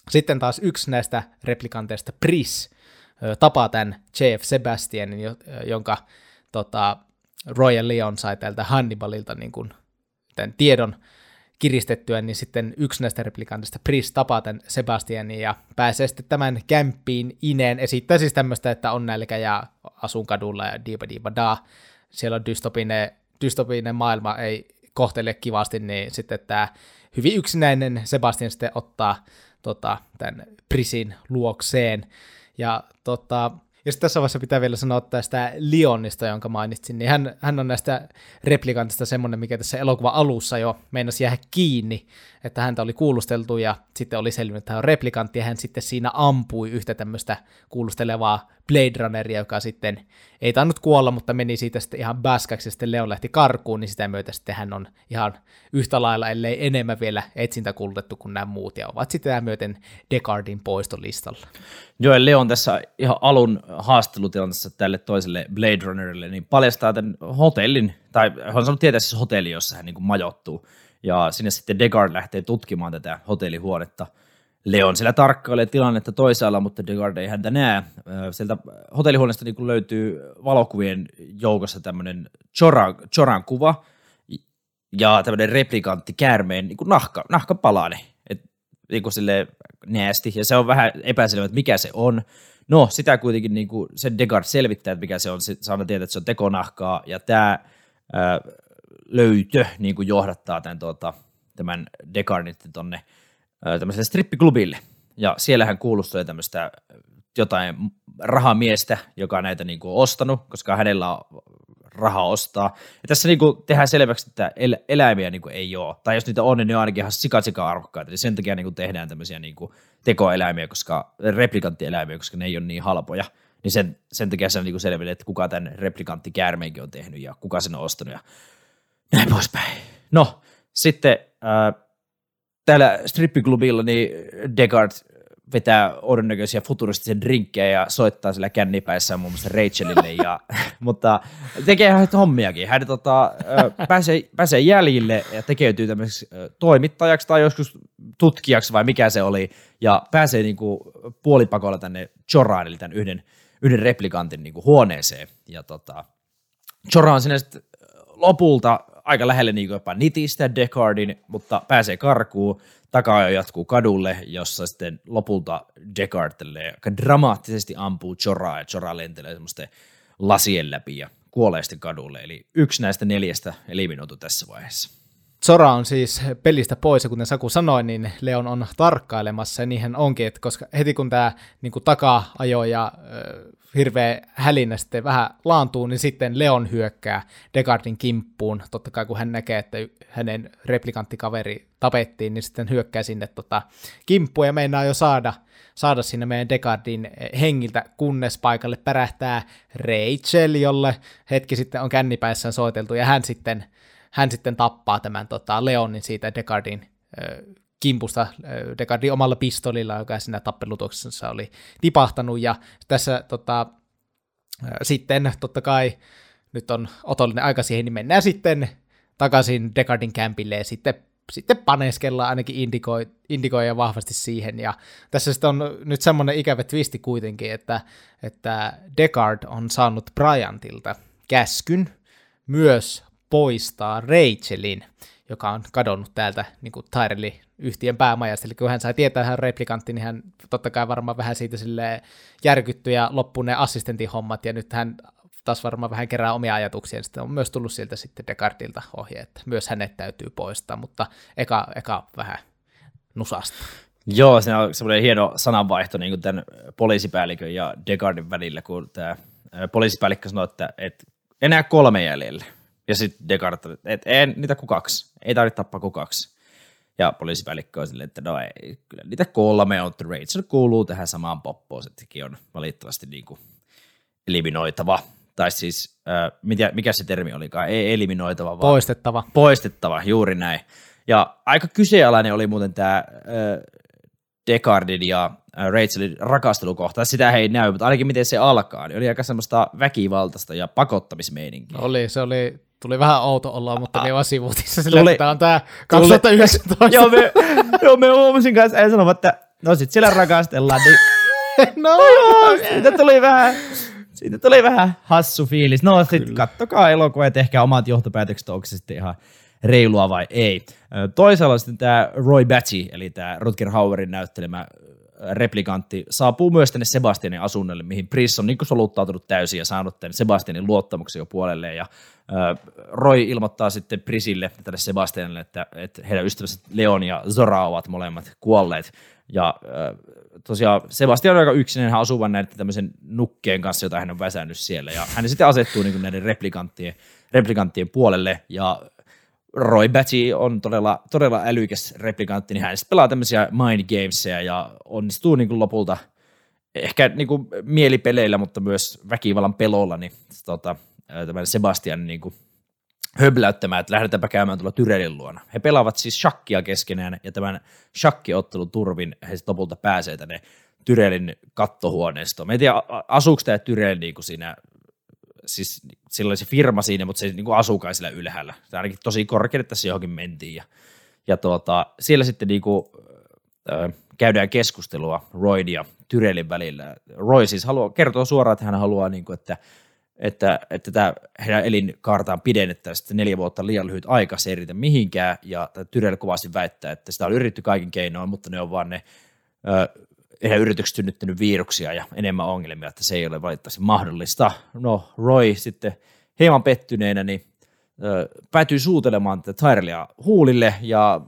sitten taas yksi näistä replikanteista, Pris, ö, tapaa tämän J.F. Sebastianin, jonka tota, Royal Leon sai tältä Hannibalilta niin kuin, tämän tiedon kiristettyä, niin sitten yksi näistä replikantista, Pris, tapaa tämän Sebastianin ja pääsee sitten tämän kämppiin ineen, esittää siis tämmöistä, että on nälkä ja asun kadulla ja diiba diiba da. Siellä on dystopinen, dystopinen maailma, ei kohtele kivasti, niin sitten tämä hyvin yksinäinen Sebastian sitten ottaa tota, tämän Prisin luokseen. Ja tota, ja sitten tässä vaiheessa pitää vielä sanoa tästä Leonista, jonka mainitsin, niin hän, hän on näistä replikantista semmoinen, mikä tässä elokuva alussa jo meinasi jäädä kiinni, että häntä oli kuulusteltu ja sitten oli selvinnyt, että hän on replikantti ja hän sitten siinä ampui yhtä tämmöistä kuulustelevaa Blade Runneria, joka sitten ei tainnut kuolla, mutta meni siitä sitten ihan baskaksi ja sitten Leon lähti karkuun, niin sitä myötä sitten hän on ihan yhtä lailla, ellei enemmän vielä etsintä kuulutettu kuin nämä muut ja ovat sitten myöten Descartin poistolistalla. Joo, ja Leon tässä ihan alun haastattelutilanteessa tälle toiselle Blade Runnerille, niin paljastaa tämän hotellin, tai hän on saanut tietää siis hotelli, jossa hän niin majoittuu. Ja sinne sitten Degard lähtee tutkimaan tätä hotellihuonetta. Leon siellä tarkkailee tilannetta toisaalla, mutta Degard ei häntä näe. Sieltä hotellihuoneesta niin löytyy valokuvien joukossa tämmöinen Choran, Choran kuva ja tämmöinen replikantti käärmeen niin nahka, nahkapalanen. Et, niin kuin sille näästi, ja se on vähän epäselvä, että mikä se on. No, sitä kuitenkin niin kuin sen Degard selvittää, että mikä se on. Saadaan tietää, että se on tekonahkaa, ja tämä ää, löytö niin kuin johdattaa tämän, tuota, tämän Degardin tuonne tämmöiselle strippiklubille. Ja siellä hän kuulustaa tämmöistä jotain rahamiestä, joka on näitä niin kuin ostanut, koska hänellä on rahaa ostaa. Ja tässä niin kuin tehdään selväksi, että el- eläimiä niin kuin ei ole. Tai jos niitä on, niin ne on ainakin ihan sika arvokkaita. Eli sen takia niin kuin tehdään tämmöisiä niin kuin tekoeläimiä, koska replikanttieläimiä, koska ne ei ole niin halpoja. Niin sen, sen takia se on niin selville, että kuka tämän replikanttikäärmeenkin on tehnyt ja kuka sen on ostanut ja näin poispäin. No, sitten äh, täällä strippiklubilla niin Descartes vetää onnennäköisiä futuristisia drinkkejä ja soittaa sillä kännipäissään muun muassa Rachelille, ja, mutta tekee hän hommiakin. Hän tota, pääsee, pääsee jäljille ja tekeytyy tämmöiseksi toimittajaksi tai joskus tutkijaksi vai mikä se oli, ja pääsee niinku puolipakolla tänne Joraan, eli tämän yhden, yhden replikantin niinku huoneeseen. Ja tota, Jorah on sinne lopulta aika lähelle niin jopa nitistä Descardin, mutta pääsee karkuun. Takaa jatkuu kadulle, jossa sitten lopulta Descard tälleen aika dramaattisesti ampuu Jorah ja Jorah lentelee semmoisten lasien läpi ja kuolee sitten kadulle. Eli yksi näistä neljästä eliminoitu tässä vaiheessa. Sora on siis pelistä pois, ja kuten Saku sanoi, niin Leon on tarkkailemassa, ja niinhän onkin, että koska heti kun tämä niin taka-ajo ja ö, hirveä hälinä sitten vähän laantuu, niin sitten Leon hyökkää Descartin kimppuun, totta kai kun hän näkee, että hänen replikanttikaveri tapettiin, niin sitten hyökkää sinne tota, kimppuun, ja meinaa jo saada, saada sinne meidän Descartin hengiltä, kunnes paikalle pärähtää Rachel, jolle hetki sitten on kännipäissään soiteltu, ja hän sitten hän sitten tappaa tämän tota, Leonin siitä Descartin ö, kimpusta ö, Descartin omalla pistolilla, joka siinä tappelutuksessa oli tipahtanut, ja tässä tota, sitten totta kai nyt on otollinen aika siihen, niin mennään sitten takaisin Descartin kämpille, ja sitten sitten paneskellaan, ainakin indikoi, indikoi ja vahvasti siihen, ja tässä sitten on nyt semmoinen ikävä twisti kuitenkin, että, että Descartes on saanut Bryantilta käskyn myös poistaa Rachelin, joka on kadonnut täältä niin kuin Tyrellin yhtiön päämajasta. Eli kun hän sai tietää, hän replikantti, niin hän totta kai varmaan vähän siitä sille järkyttyi ja loppuun ne assistentin hommat, ja nyt hän taas varmaan vähän kerää omia ajatuksia, sitten on myös tullut sieltä sitten Descartilta ohje, että myös hänet täytyy poistaa, mutta eka, eka vähän nusasta. Joo, se on semmoinen hieno sananvaihto niin kuin tämän poliisipäällikön ja Descartin välillä, kun tämä poliisipäällikkö sanoi, että, että enää kolme jäljellä. Ja sitten Descartes, että ei niitä kuin kaksi, ei tarvitse tappaa kuin kaksi. Ja poliisipäällikkö on silleen, että no ei, kyllä niitä kolme on, Rachel kuuluu tähän samaan poppoon, se on valitettavasti niin kuin eliminoitava. Tai siis, äh, mikä, mikä se termi olikaan, ei eliminoitava, vaan Poistettava. poistettava, juuri näin. Ja aika kyseenalainen oli muuten tämä äh, Descardin ja äh, Rachelin rakastelukohta. Sitä ei näy, mutta ainakin miten se alkaa, niin oli aika semmoista väkivaltaista ja pakottamismeininkiä. Oli, se oli, tuli vähän outo olla, mutta ne vaan sivutissa sille, Tuli- että tämä on tämä 2019. joo, me, joo, me huomasin kanssa, ei sanoa, että no sit siellä rakastellaan, niin no, joo, siitä tuli vähän, siitä tuli vähän hassu fiilis. No sit kattokaa elokuva ja tehkää omat johtopäätökset, onko se sitten ihan reilua vai ei. Toisaalla sitten tämä Roy Batty, eli tämä Rutger Hauerin näyttelemä replikantti, saapuu myös tänne Sebastianin asunnolle, mihin Pris on niin soluttautunut täysin ja saanut tämän Sebastianin luottamuksen jo puolelleen. Ja Roy ilmoittaa sitten Prisille tälle Sebastianille, että, että heidän ystävänsä Leon ja Zora ovat molemmat kuolleet. Ja tosiaan Sebastian on aika yksinäinen, hän asuu vain näiden tämmöisen nukkeen kanssa, jota hän on väsännyt siellä. Ja hän sitten asettuu niin näiden replikanttien, replikanttien puolelle ja Roy Batty on todella, todella älykäs replikantti, niin hän sitten pelaa tämmöisiä mind gamesia ja onnistuu niin kuin lopulta ehkä niin kuin mielipeleillä, mutta myös väkivallan pelolla, niin tota, tämän Sebastian niin kuin höbläyttämään, että lähdetäänpä käymään tuolla Tyrellin luona. He pelaavat siis shakkia keskenään, ja tämän shakkiottelun turvin he lopulta pääsee tänne Tyrellin kattohuoneistoon. Mä en tiedä, asuuko tämä Tyrell niin kuin siinä, siis sillä oli se firma siinä, mutta se niin kuin asuukaan sillä ylhäällä. Se ainakin tosi korkealle tässä johonkin mentiin, ja, ja tuota, siellä sitten niin kuin, ö, käydään keskustelua Royd ja Tyrellin välillä. Roy siis haluaa, kertoo suoraan, että hän haluaa, niin kuin, että että, että tämä heidän elinkaartaan pidennettäisiin sitten neljä vuotta liian lyhyt aika, se ei riitä mihinkään, ja tämä Tyrell kovasti väittää, että sitä on yritetty kaikin keinoin, mutta ne on vaan ne heidän yritykset synnyttänyt viruksia ja enemmän ongelmia, että se ei ole valitettavasti mahdollista. No, Roy sitten hieman pettyneenä, niin ö, päätyy suutelemaan tätä Tyrellia huulille, ja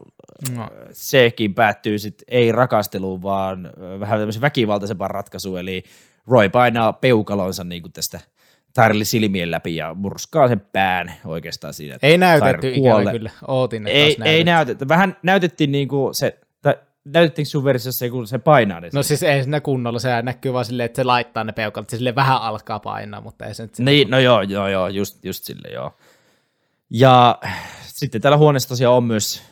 no. sekin päättyy sitten ei rakasteluun, vaan vähän tämmöisen väkivaltaisempaan ratkaisuun, eli Roy painaa peukalonsa niin kuin tästä Tyrellin silmien läpi ja murskaa sen pään oikeastaan siinä. Ei näytetty ikävä kyllä. Ootin, että Ei, ei näytetty. Vähän näytettiin niinku se, tai näytettiinkö sun versiossa, kun se painaa ne? No siis ei siinä kunnolla, se näkyy vaan silleen, että se laittaa ne peukalut, se sille vähän alkaa painaa, mutta ei se nyt Niin, no joo, joo, joo, just, just sille joo. Ja sitten täällä huoneessa tosiaan on myös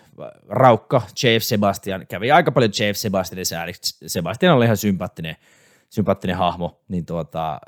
Raukka, J.F. Sebastian. Kävi aika paljon J.F. Sebastianin sääliksi. Sebastian oli ihan sympaattinen, sympaattinen hahmo. Niin tuota,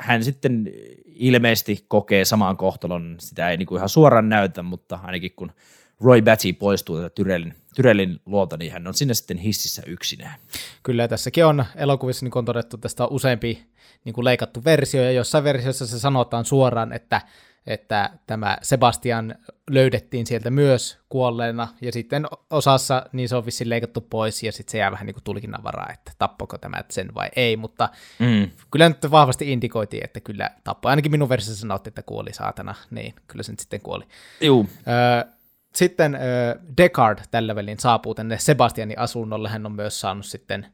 hän sitten ilmeisesti kokee samaan kohtalon. Sitä ei niinku ihan suoraan näytä, mutta ainakin kun Roy Batty poistuu tätä Tyrellin, Tyrellin luota, niin hän on sinne sitten hississä yksinään. Kyllä tässäkin on elokuvissa, niin kuin on todettu, tästä on useampi niin kuin leikattu versio, ja jossain versiossa se sanotaan suoraan, että, että tämä Sebastian löydettiin sieltä myös kuolleena, ja sitten osassa niin se on vissiin leikattu pois, ja sitten se jää vähän niin kuin tulkinnanvaraa, että tappoko tämä sen vai ei, mutta Mm. kyllä nyt vahvasti indikoitiin, että kyllä tappoi. Ainakin minun versiossa sanottiin, että kuoli saatana, niin kyllä se nyt sitten kuoli. Juu, Öö, sitten Descartes tällä välin saapuu tänne Sebastianin asunnolle. Hän on myös saanut sitten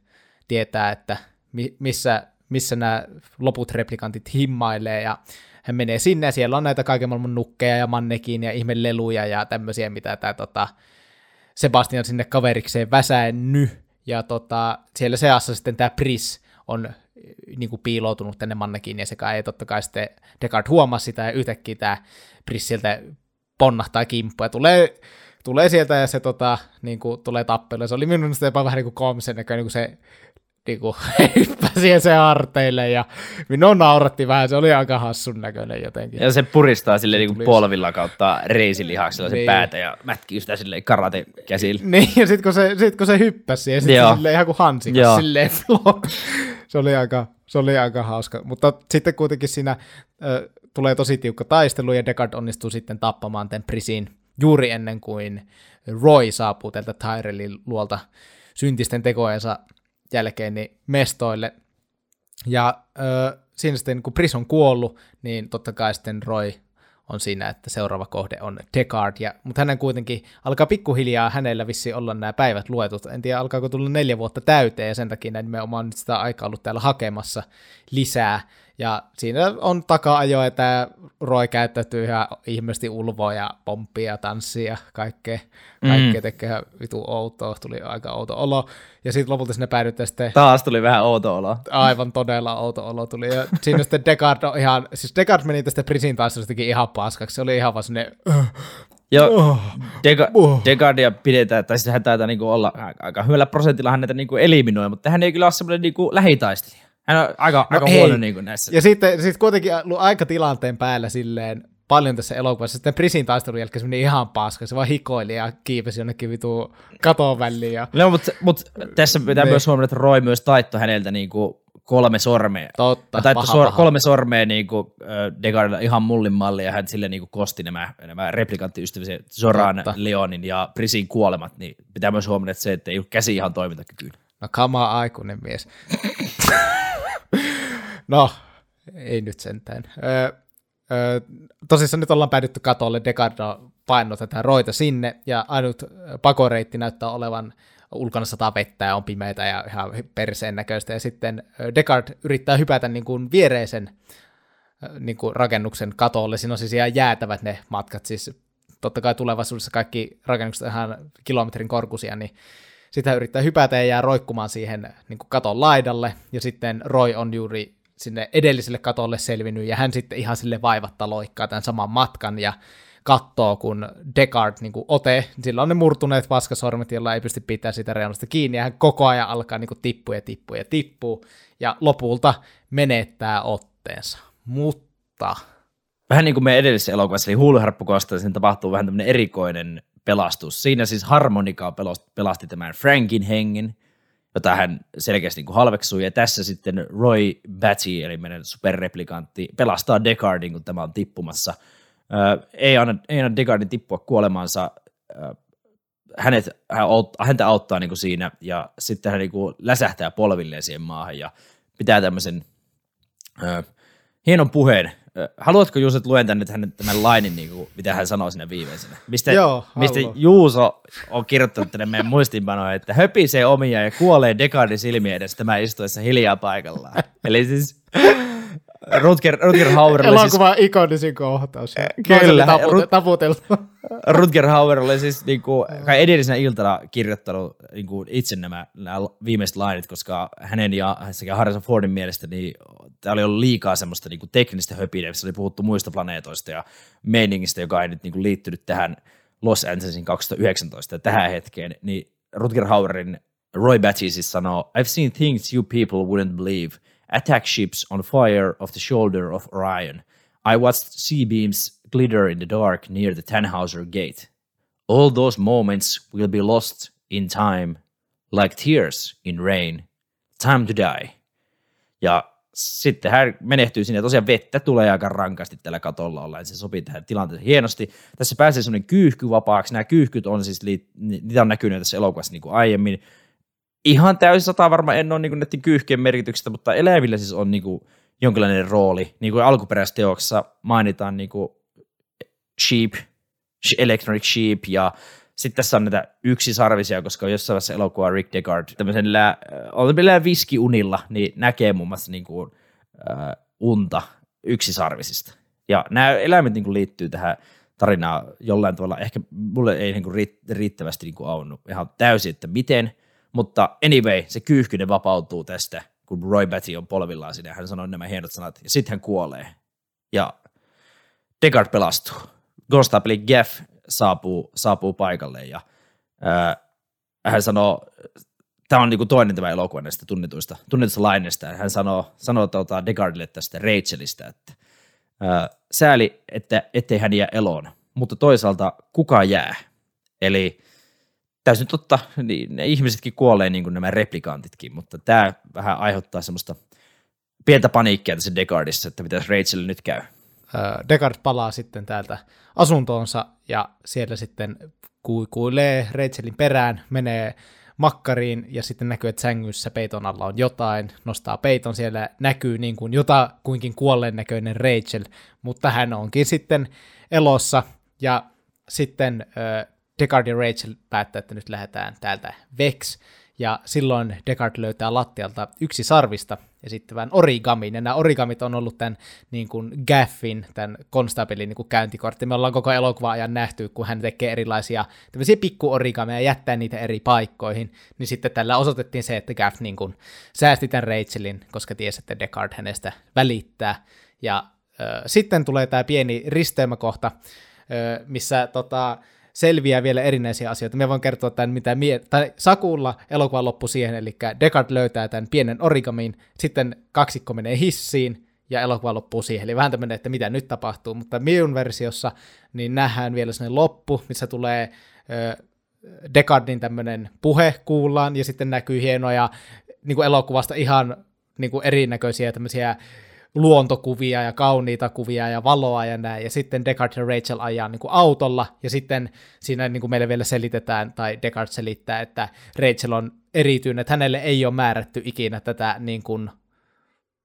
tietää, että mi- missä, missä nämä loput replikantit himmailee, ja hän menee sinne, ja siellä on näitä kaiken maailman nukkeja ja mannekin ja ihmeleluja ja tämmöisiä, mitä tämä tota, Sebastian sinne kaverikseen väsäänny, ja tota, siellä seassa sitten tämä Pris on niin kuin piiloutunut tänne mannekiin, ja sekä ei totta kai sitten Descartes huomaa sitä, ja yhtäkkiä tämä Pris sieltä ponnahtaa kimppu, ja tulee, tulee sieltä, ja se tota, niin kuin, tulee tappelu, ja se oli minun mielestä jopa vähän niin kuin koomisen näköinen, kun se niin kuin, hyppäsi se harteille, ja minua nauratti vähän, se oli aika hassun näköinen jotenkin. Ja se puristaa sille tuli- polvilla kautta reisilihaksella sen Niin. päätä ja mätkii sitä silleen karate käsillä. Niin, ja sitten kun se, sit kun se hyppäsi siihen, sit se Joo. silleen ihan kuin hansikas, silleen flop. Se oli aika, Se oli aika hauska, mutta sitten kuitenkin siinä ö, tulee tosi tiukka taistelu ja Deckard onnistuu sitten tappamaan tämän Prisin juuri ennen kuin Roy saapuu tältä Tyrellin luolta syntisten tekojensa jälkeen niin mestoille. Ja ö, siinä sitten kun Pris on kuollut, niin totta kai sitten Roy on siinä, että seuraava kohde on Deckard, ja, mutta hänen kuitenkin alkaa pikkuhiljaa hänellä vissi olla nämä päivät luetut. En tiedä, alkaako tulla neljä vuotta täyteen, ja sen takia on nyt sitä aikaa ollut täällä hakemassa lisää. Ja siinä on taka-ajo, että Roy käyttäytyy ihan ihmeesti ulvoa ja pomppia ja tanssia ja kaikkea. Kaikkea mm. tekee vitu outoa, tuli aika outo olo. Ja sitten lopulta sinne päädytään sitten... Taas tuli vähän outo olo. Aivan todella outo olo tuli. Ja siinä sitten Deckard on ihan... Siis Deckard meni tästä Prisin taistelustakin ihan paskaksi. Se oli ihan vaan sinne... Joo, oh, Dega- oh. Degardia pidetään, tai siis hän taitaa niinku olla aika hyvällä prosentilla hän näitä niinku eliminoi, mutta hän ei kyllä ole semmoinen niinku lähitaistelija. Hän on aika, no aika huono niin kuin näissä. Ja sitten sit kuitenkin aika tilanteen päällä silleen paljon tässä elokuvassa. Sitten Prisin taistelun jälkeen se meni ihan paska. Se vaan hikoili ja kiipesi jonnekin vitu katon väliin. Ja... No, mutta, mutta tässä pitää ne. myös huomioida, että Roy myös taittoi häneltä niin kuin kolme sormea. Totta, tai paha, sor- paha. kolme sormea niin kuin, Degardilla ihan mullin malli, ja hän sille niin kuin kosti nämä, nämä replikanttiystäviä Zoran, Totta. Leonin ja Prisin kuolemat, niin pitää myös huomioida että se, että ei ole käsi ihan toimintakykyinen. No kamaa aikuinen mies. No, ei nyt sentään. Öö, öö, tosissaan nyt ollaan päädytty katolle, painoi tätä roita sinne, ja ainut pakoreitti näyttää olevan ulkona sataa vettä ja on pimeitä ja ihan perseen näköistä, ja sitten Descartes yrittää hypätä niin kuin viereisen niin kuin rakennuksen katolle, siinä on siis ihan jäätävät ne matkat, siis totta kai tulevaisuudessa kaikki rakennukset ihan kilometrin korkuisia, niin sitä yrittää hypätä ja jää roikkumaan siihen niin kuin katon laidalle, ja sitten Roy on juuri sinne edelliselle katolle selvinnyt, ja hän sitten ihan sille vaivatta loikkaa tämän saman matkan, ja kattoo, kun Descartes niin kuin ote, sillä on ne murtuneet vaskasormet, jolla ei pysty pitää sitä reunasta kiinni, ja hän koko ajan alkaa niin kuin tippua ja tippua ja tippuu, ja lopulta menettää otteensa. Mutta... Vähän niin kuin me edellisessä elokuvassa, eli huuluharppukosta, siinä tapahtuu vähän tämmöinen erikoinen pelastus. Siinä siis harmonika pelasti tämän Frankin hengen, jota hän selkeästi niin halveksui, ja tässä sitten Roy Batty, eli meidän superreplikantti, pelastaa Descartin, kun tämä on tippumassa. Äh, ei, anna, ei anna Descartin tippua kuolemansa, äh, hänet, hän, häntä auttaa niin kuin siinä, ja sitten hän niin kuin läsähtää polvilleen siihen maahan, ja pitää tämmöisen äh, hienon puheen Haluatko Juuso, että luen tänne hänen tämän lainin, niin kuin, mitä hän sanoo sinne viimeisenä? Mistä, Joo, mistä Juuso on kirjoittanut tänne meidän muistiinpanoja, että höpisee omia ja kuolee dekardin silmiä edes tämä istuessa hiljaa paikallaan. Eli siis Rutger, Rutger Hauer oli Elokuva siis... ikonisin kohtaus. Kyllä. Taput, taputeltu. Rutger Hauer oli siis niin kuin, kai edellisenä iltana kirjoittanut niin kuin itse nämä, nämä viimeiset lainit, koska hänen ja sekä Harrison Fordin mielestä niin tämä oli ollut liikaa semmoista niin kuin teknistä höpinä, missä oli puhuttu muista planeetoista ja meiningistä, joka ei nyt niin kuin liittynyt tähän Los Angelesin 2019 ja tähän hetkeen, niin Rutger Hauerin Roy Batty siis sanoo, I've seen things you people wouldn't believe – attack ships on fire off the shoulder of Orion. I watched sea beams glitter in the dark near the Tannhauser Gate. All those moments will be lost in time, like tears in rain. Time to die. Ja sitten hän menehtyy sinne, tosiaan vettä tulee aika rankasti tällä katolla olla, se sopii tähän tilanteeseen hienosti. Tässä pääsee semmoinen kyyhky vapaaksi, nämä kyyhkyt on siis, niitä on näkynyt tässä elokuvassa niin kuin aiemmin, ihan täysin sata varmaan en ole niin näiden kyyhkien merkityksestä, mutta elävillä siis on niin kuin jonkinlainen rooli. Niin kuin alkuperäisteoksessa mainitaan niin kuin sheep, electronic sheep ja sitten tässä on näitä yksisarvisia, koska jossain vaiheessa elokuva Rick Deckard tämmöisellä, vielä viskiunilla, niin näkee muun muassa niin kuin, äh, unta yksisarvisista. Ja nämä eläimet niin kuin liittyy tähän tarinaan jollain tavalla, ehkä mulle ei niin kuin riittävästi niin kuin aunnut ihan täysin, että miten – mutta anyway, se kyyhkynen vapautuu tästä, kun Roy Batty on polvillaan sinne. Hän sanoi nämä hienot sanat, ja sitten hän kuolee. Ja Deckard pelastuu. Constable Geff saapuu, saapuu paikalle, ja ää, hän sanoo, tämä on niinku toinen tämä elokuva näistä tunnetuista, tunnetuista laineista. Hän sanoo, sanoo tuota Deckardille tästä Rachelista, että ää, sääli, että ettei hän jää eloon, mutta toisaalta kuka jää? Eli täysin totta, niin ne ihmisetkin kuolee niin kuin nämä replikantitkin, mutta tämä vähän aiheuttaa semmoista pientä paniikkia tässä Descartissa, että mitäs Rachel nyt käy. Deckard palaa sitten täältä asuntoonsa ja siellä sitten kuikuilee Rachelin perään, menee makkariin ja sitten näkyy, että sängyssä peiton alla on jotain, nostaa peiton, siellä näkyy niin kuin jotakuinkin kuolleen näköinen Rachel, mutta hän onkin sitten elossa ja sitten äh, Deckard ja Rachel päättää, että nyt lähdetään täältä Vex, ja silloin Deckard löytää lattialta yksi sarvista esittävän origamin, ja nämä origamit on ollut tämän niin kuin Gaffin, tämän konstabelin niin käyntikortti. Me ollaan koko elokuva ajan nähty, kun hän tekee erilaisia tämmöisiä pikku ja jättää niitä eri paikkoihin, niin sitten tällä osoitettiin se, että Gaff niin kuin säästi tämän Rachelin, koska tiesi, että Deckard hänestä välittää, ja äh, sitten tulee tämä pieni risteymäkohta, äh, missä tota, selviää vielä erinäisiä asioita. Me voin kertoa tämän, mitä mie- tai Sakulla elokuva loppu siihen, eli Deckard löytää tämän pienen origamin, sitten kaksikko menee hissiin, ja elokuva loppuu siihen. Eli vähän tämmöinen, että mitä nyt tapahtuu, mutta minun versiossa niin nähdään vielä sellainen loppu, missä tulee ö, Deckardin tämmöinen puhe kuullaan, ja sitten näkyy hienoja niin kuin elokuvasta ihan niin kuin erinäköisiä tämmöisiä luontokuvia ja kauniita kuvia ja valoa ja näin, ja sitten Deckard ja Rachel ajaa niin kuin autolla, ja sitten siinä niin kuin meille vielä selitetään, tai Deckard selittää, että Rachel on erityinen, että hänelle ei ole määrätty ikinä tätä niin kuin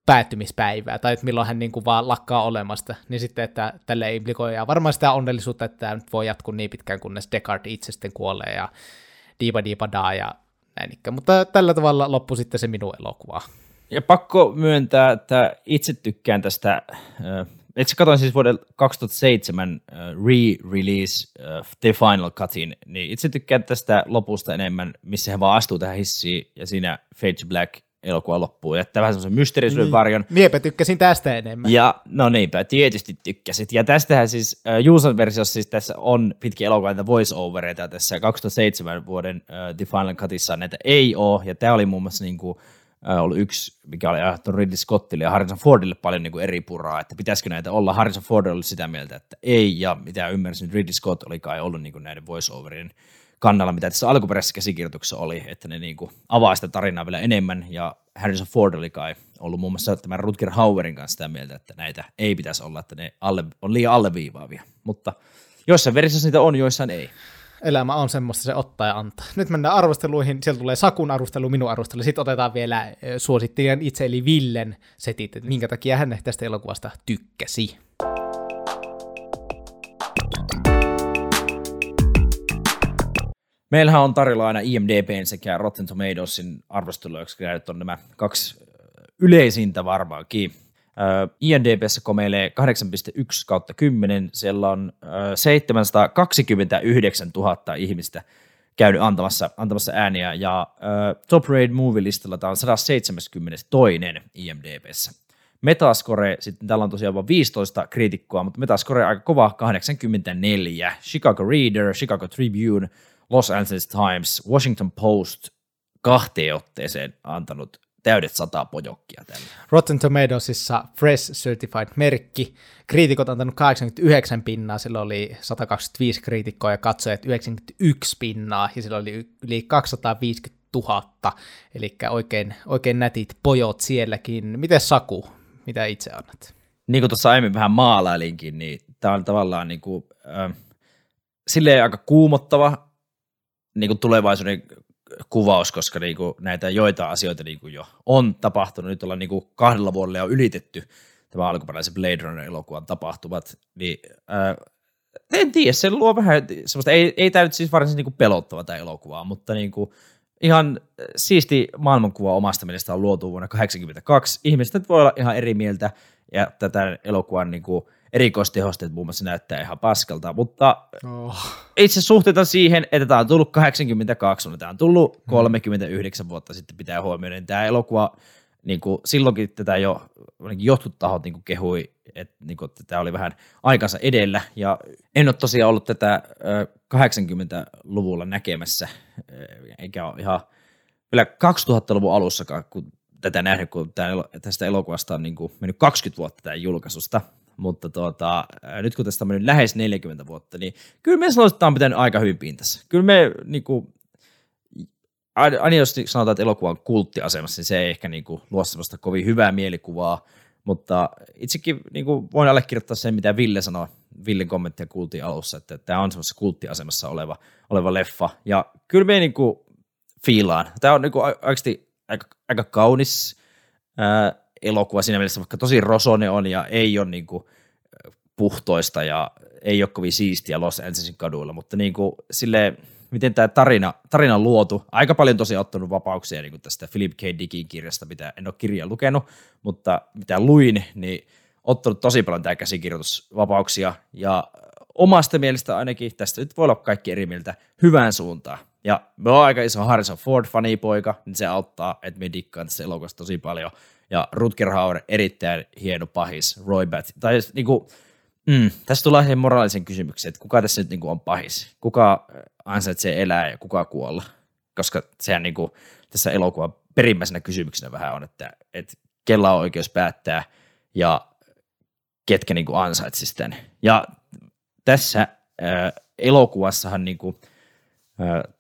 päättymispäivää, tai että milloin hän niin kuin vaan lakkaa olemasta, niin sitten, että tälle implikoi ja varmaan sitä onnellisuutta, että tämä nyt voi jatkuu niin pitkään, kunnes Deckard itse sitten kuolee, ja diipa diipa daa, ja näin ikään. Mutta tällä tavalla loppui sitten se minun elokuva. Ja pakko myöntää, että itse tykkään tästä, itse katsoin siis vuoden 2007 re-release The Final Cutin, niin itse tykkään tästä lopusta enemmän, missä he vaan astuu tähän hissiin ja siinä Fade to Black elokuva loppuu. Jättää vähän semmoisen mysteerisuuden niin. varjon. Miepä tykkäsin tästä enemmän. Ja no niinpä, tietysti tykkäsit. Ja tästähän siis uh, Juuson versiossa siis tässä on pitkä elokuva näitä voice-overeita tässä 2007 vuoden uh, The Final Cutissa näitä ei ole. Ja tämä oli muun muassa niin kuin, ollut yksi, mikä oli ajattu Ridley Scottille ja Harrison Fordille paljon niin kuin eri puraa, että pitäisikö näitä olla. Harrison Ford oli sitä mieltä, että ei, ja mitä ymmärsin, Ridley Scott oli kai ollut niin kuin näiden voiceoverien kannalla, mitä tässä alkuperäisessä käsikirjoituksessa oli, että ne niin kuin avaa sitä tarinaa vielä enemmän, ja Harrison Ford oli kai ollut muun muassa tämän Rutger Hauerin kanssa sitä mieltä, että näitä ei pitäisi olla, että ne alle, on liian alleviivaavia, mutta joissain versioissa niitä on, joissain ei elämä on semmoista, se ottaa ja antaa. Nyt mennään arvosteluihin, sieltä tulee Sakun arvostelu, minun arvostelu, sitten otetaan vielä suosittelijan itse, eli Villen setit, että minkä takia hän tästä elokuvasta tykkäsi. Meillähän on tarjolla aina IMDBn sekä Rotten Tomatoesin arvosteluiksi, on nämä kaksi yleisintä varmaankin. INDBssä komeilee 8,1 kautta 10, siellä on 729 000 ihmistä käynyt antamassa, antamassa ääniä, ja Top Raid Movie-listalla tämä on 172. IMDBssä. Metascore, sitten täällä on tosiaan vain 15 kriitikkoa, mutta Metascore aika kova, 84. Chicago Reader, Chicago Tribune, Los Angeles Times, Washington Post kahteen otteeseen antanut täydet sata pojokkia tänne. Rotten Tomatoesissa Fresh Certified-merkki. Kriitikot on antanut 89 pinnaa, sillä oli 125 kriitikkoa ja katsojat 91 pinnaa, ja sillä oli yli 250 000, eli oikein, oikein nätit pojot sielläkin. Miten Saku, mitä itse annat? Niin kuin tuossa aiemmin vähän maalailinkin, niin tämä on tavallaan niin kuin, äh, silleen aika kuumottava niin kuin tulevaisuuden kuvaus, koska niin kuin näitä joita asioita niin kuin jo on tapahtunut. Nyt ollaan niin kuin kahdella vuodella jo ylitetty tämä alkuperäisen Blade Runner-elokuvan tapahtumat. Niin, ää, en tiedä, se luo vähän semmoista, ei, ei tämä nyt siis varsinaisesti niin pelottava tämä elokuva, mutta niin kuin, ihan siisti maailmankuva omasta mielestä on luotu vuonna 1982. Ihmiset voi olla ihan eri mieltä ja tätä elokuvan niin kuin, erikoistehosteet muun muassa näyttää ihan paskalta, mutta oh. itse suhteita siihen, että tämä on tullut 82, mutta tämä on tullut 39 hmm. vuotta sitten pitää huomioida, niin tämä elokuva, niin kuin, silloinkin tätä jo jotkut tahot niin kuin kehui, että, niin kuin, että tämä oli vähän aikansa edellä, ja en ole tosiaan ollut tätä 80-luvulla näkemässä, eikä ole ihan vielä 2000-luvun alussakaan, kun tätä nähnyt, kun tästä elokuvasta on niin kuin mennyt 20 vuotta tämän julkaisusta, mutta tuota, nyt kun tästä on mennyt lähes 40 vuotta, niin kyllä me sanoisin, että tämä on pitänyt aika hyvin pintassa. Kyllä me niin kuin, aina jos sanotaan, että elokuva on kulttiasemassa, niin se ei ehkä niin kuin luo semmoista kovin hyvää mielikuvaa, mutta itsekin niin kuin voin allekirjoittaa sen, mitä Ville sanoi. Villen kommenttia kuultiin alussa, että tämä on semmoisessa kulttiasemassa oleva, oleva leffa. Ja kyllä me niin kuin fiilaan. Tämä on niin kuin oikeasti aika, aika kaunis ää, elokuva siinä mielessä, vaikka tosi rosone on ja ei ole niin kuin puhtoista ja ei ole kovin siistiä Los Angelesin kaduilla, mutta niin kuin silleen, miten tämä tarina, tarina on luotu. Aika paljon tosi ottanut vapauksia niin kuin tästä Philip K. Dickin kirjasta, mitä en ole kirjaa lukenut, mutta mitä luin, niin ottanut tosi paljon tämä käsikirjoitusvapauksia ja omasta mielestä ainakin, tästä nyt voi olla kaikki eri mieltä, hyvään suuntaan. Ja me on aika iso Harrison ford poika, niin se auttaa, että me dikkaan tässä elokuvassa tosi paljon. Ja Rutger Hauer erittäin hieno pahis, Roy Bat. Tai niin kuin, mm, tässä tulee siihen moraalisen kysymyksen, että kuka tässä nyt niin kuin on pahis? Kuka ansaitsee elää ja kuka kuolla? Koska sehän niin kuin, tässä elokuvan perimmäisenä kysymyksenä vähän on, että, että kella on oikeus päättää ja ketkä niin ansaitsisivat tämän. Ja tässä äh, elokuvassahan niin kuin, äh,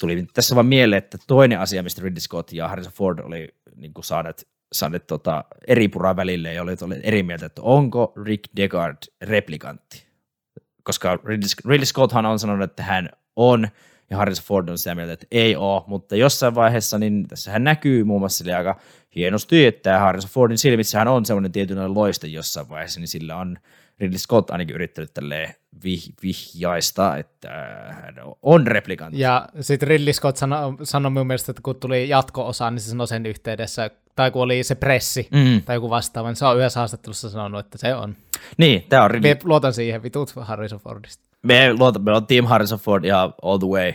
tuli tässä vaan mieleen, että toinen asia, mistä Ridley Scott ja Harrison Ford oli niin kuin saaneet, saaneet tota, eri puraa välille ja oli, oli eri mieltä, että onko Rick Deckard replikantti. Koska Ridley, Scotthan on sanonut, että hän on, ja Harrison Ford on sitä mieltä, että ei ole, mutta jossain vaiheessa, niin tässä hän näkyy muun muassa aika hienosti, että Harrison Fordin silmissä hän on semmoinen tietynlainen loiste jossain vaiheessa, niin sillä on Ridley Scott ainakin yrittänyt tälleen vih, vihjaista, että hän on replikantti. Ja sitten Ridley Scott sanoi sano minun mielestä, että kun tuli jatko-osa, niin se sanoi sen yhteydessä, tai kun oli se pressi mm. tai joku vastaava, niin se on yhdessä haastattelussa sanonut, että se on. Niin, tämä on. Me luotan siihen, vitut Harrison Fordista. Me, luotan, me on Team Harrison Ford ja all the way.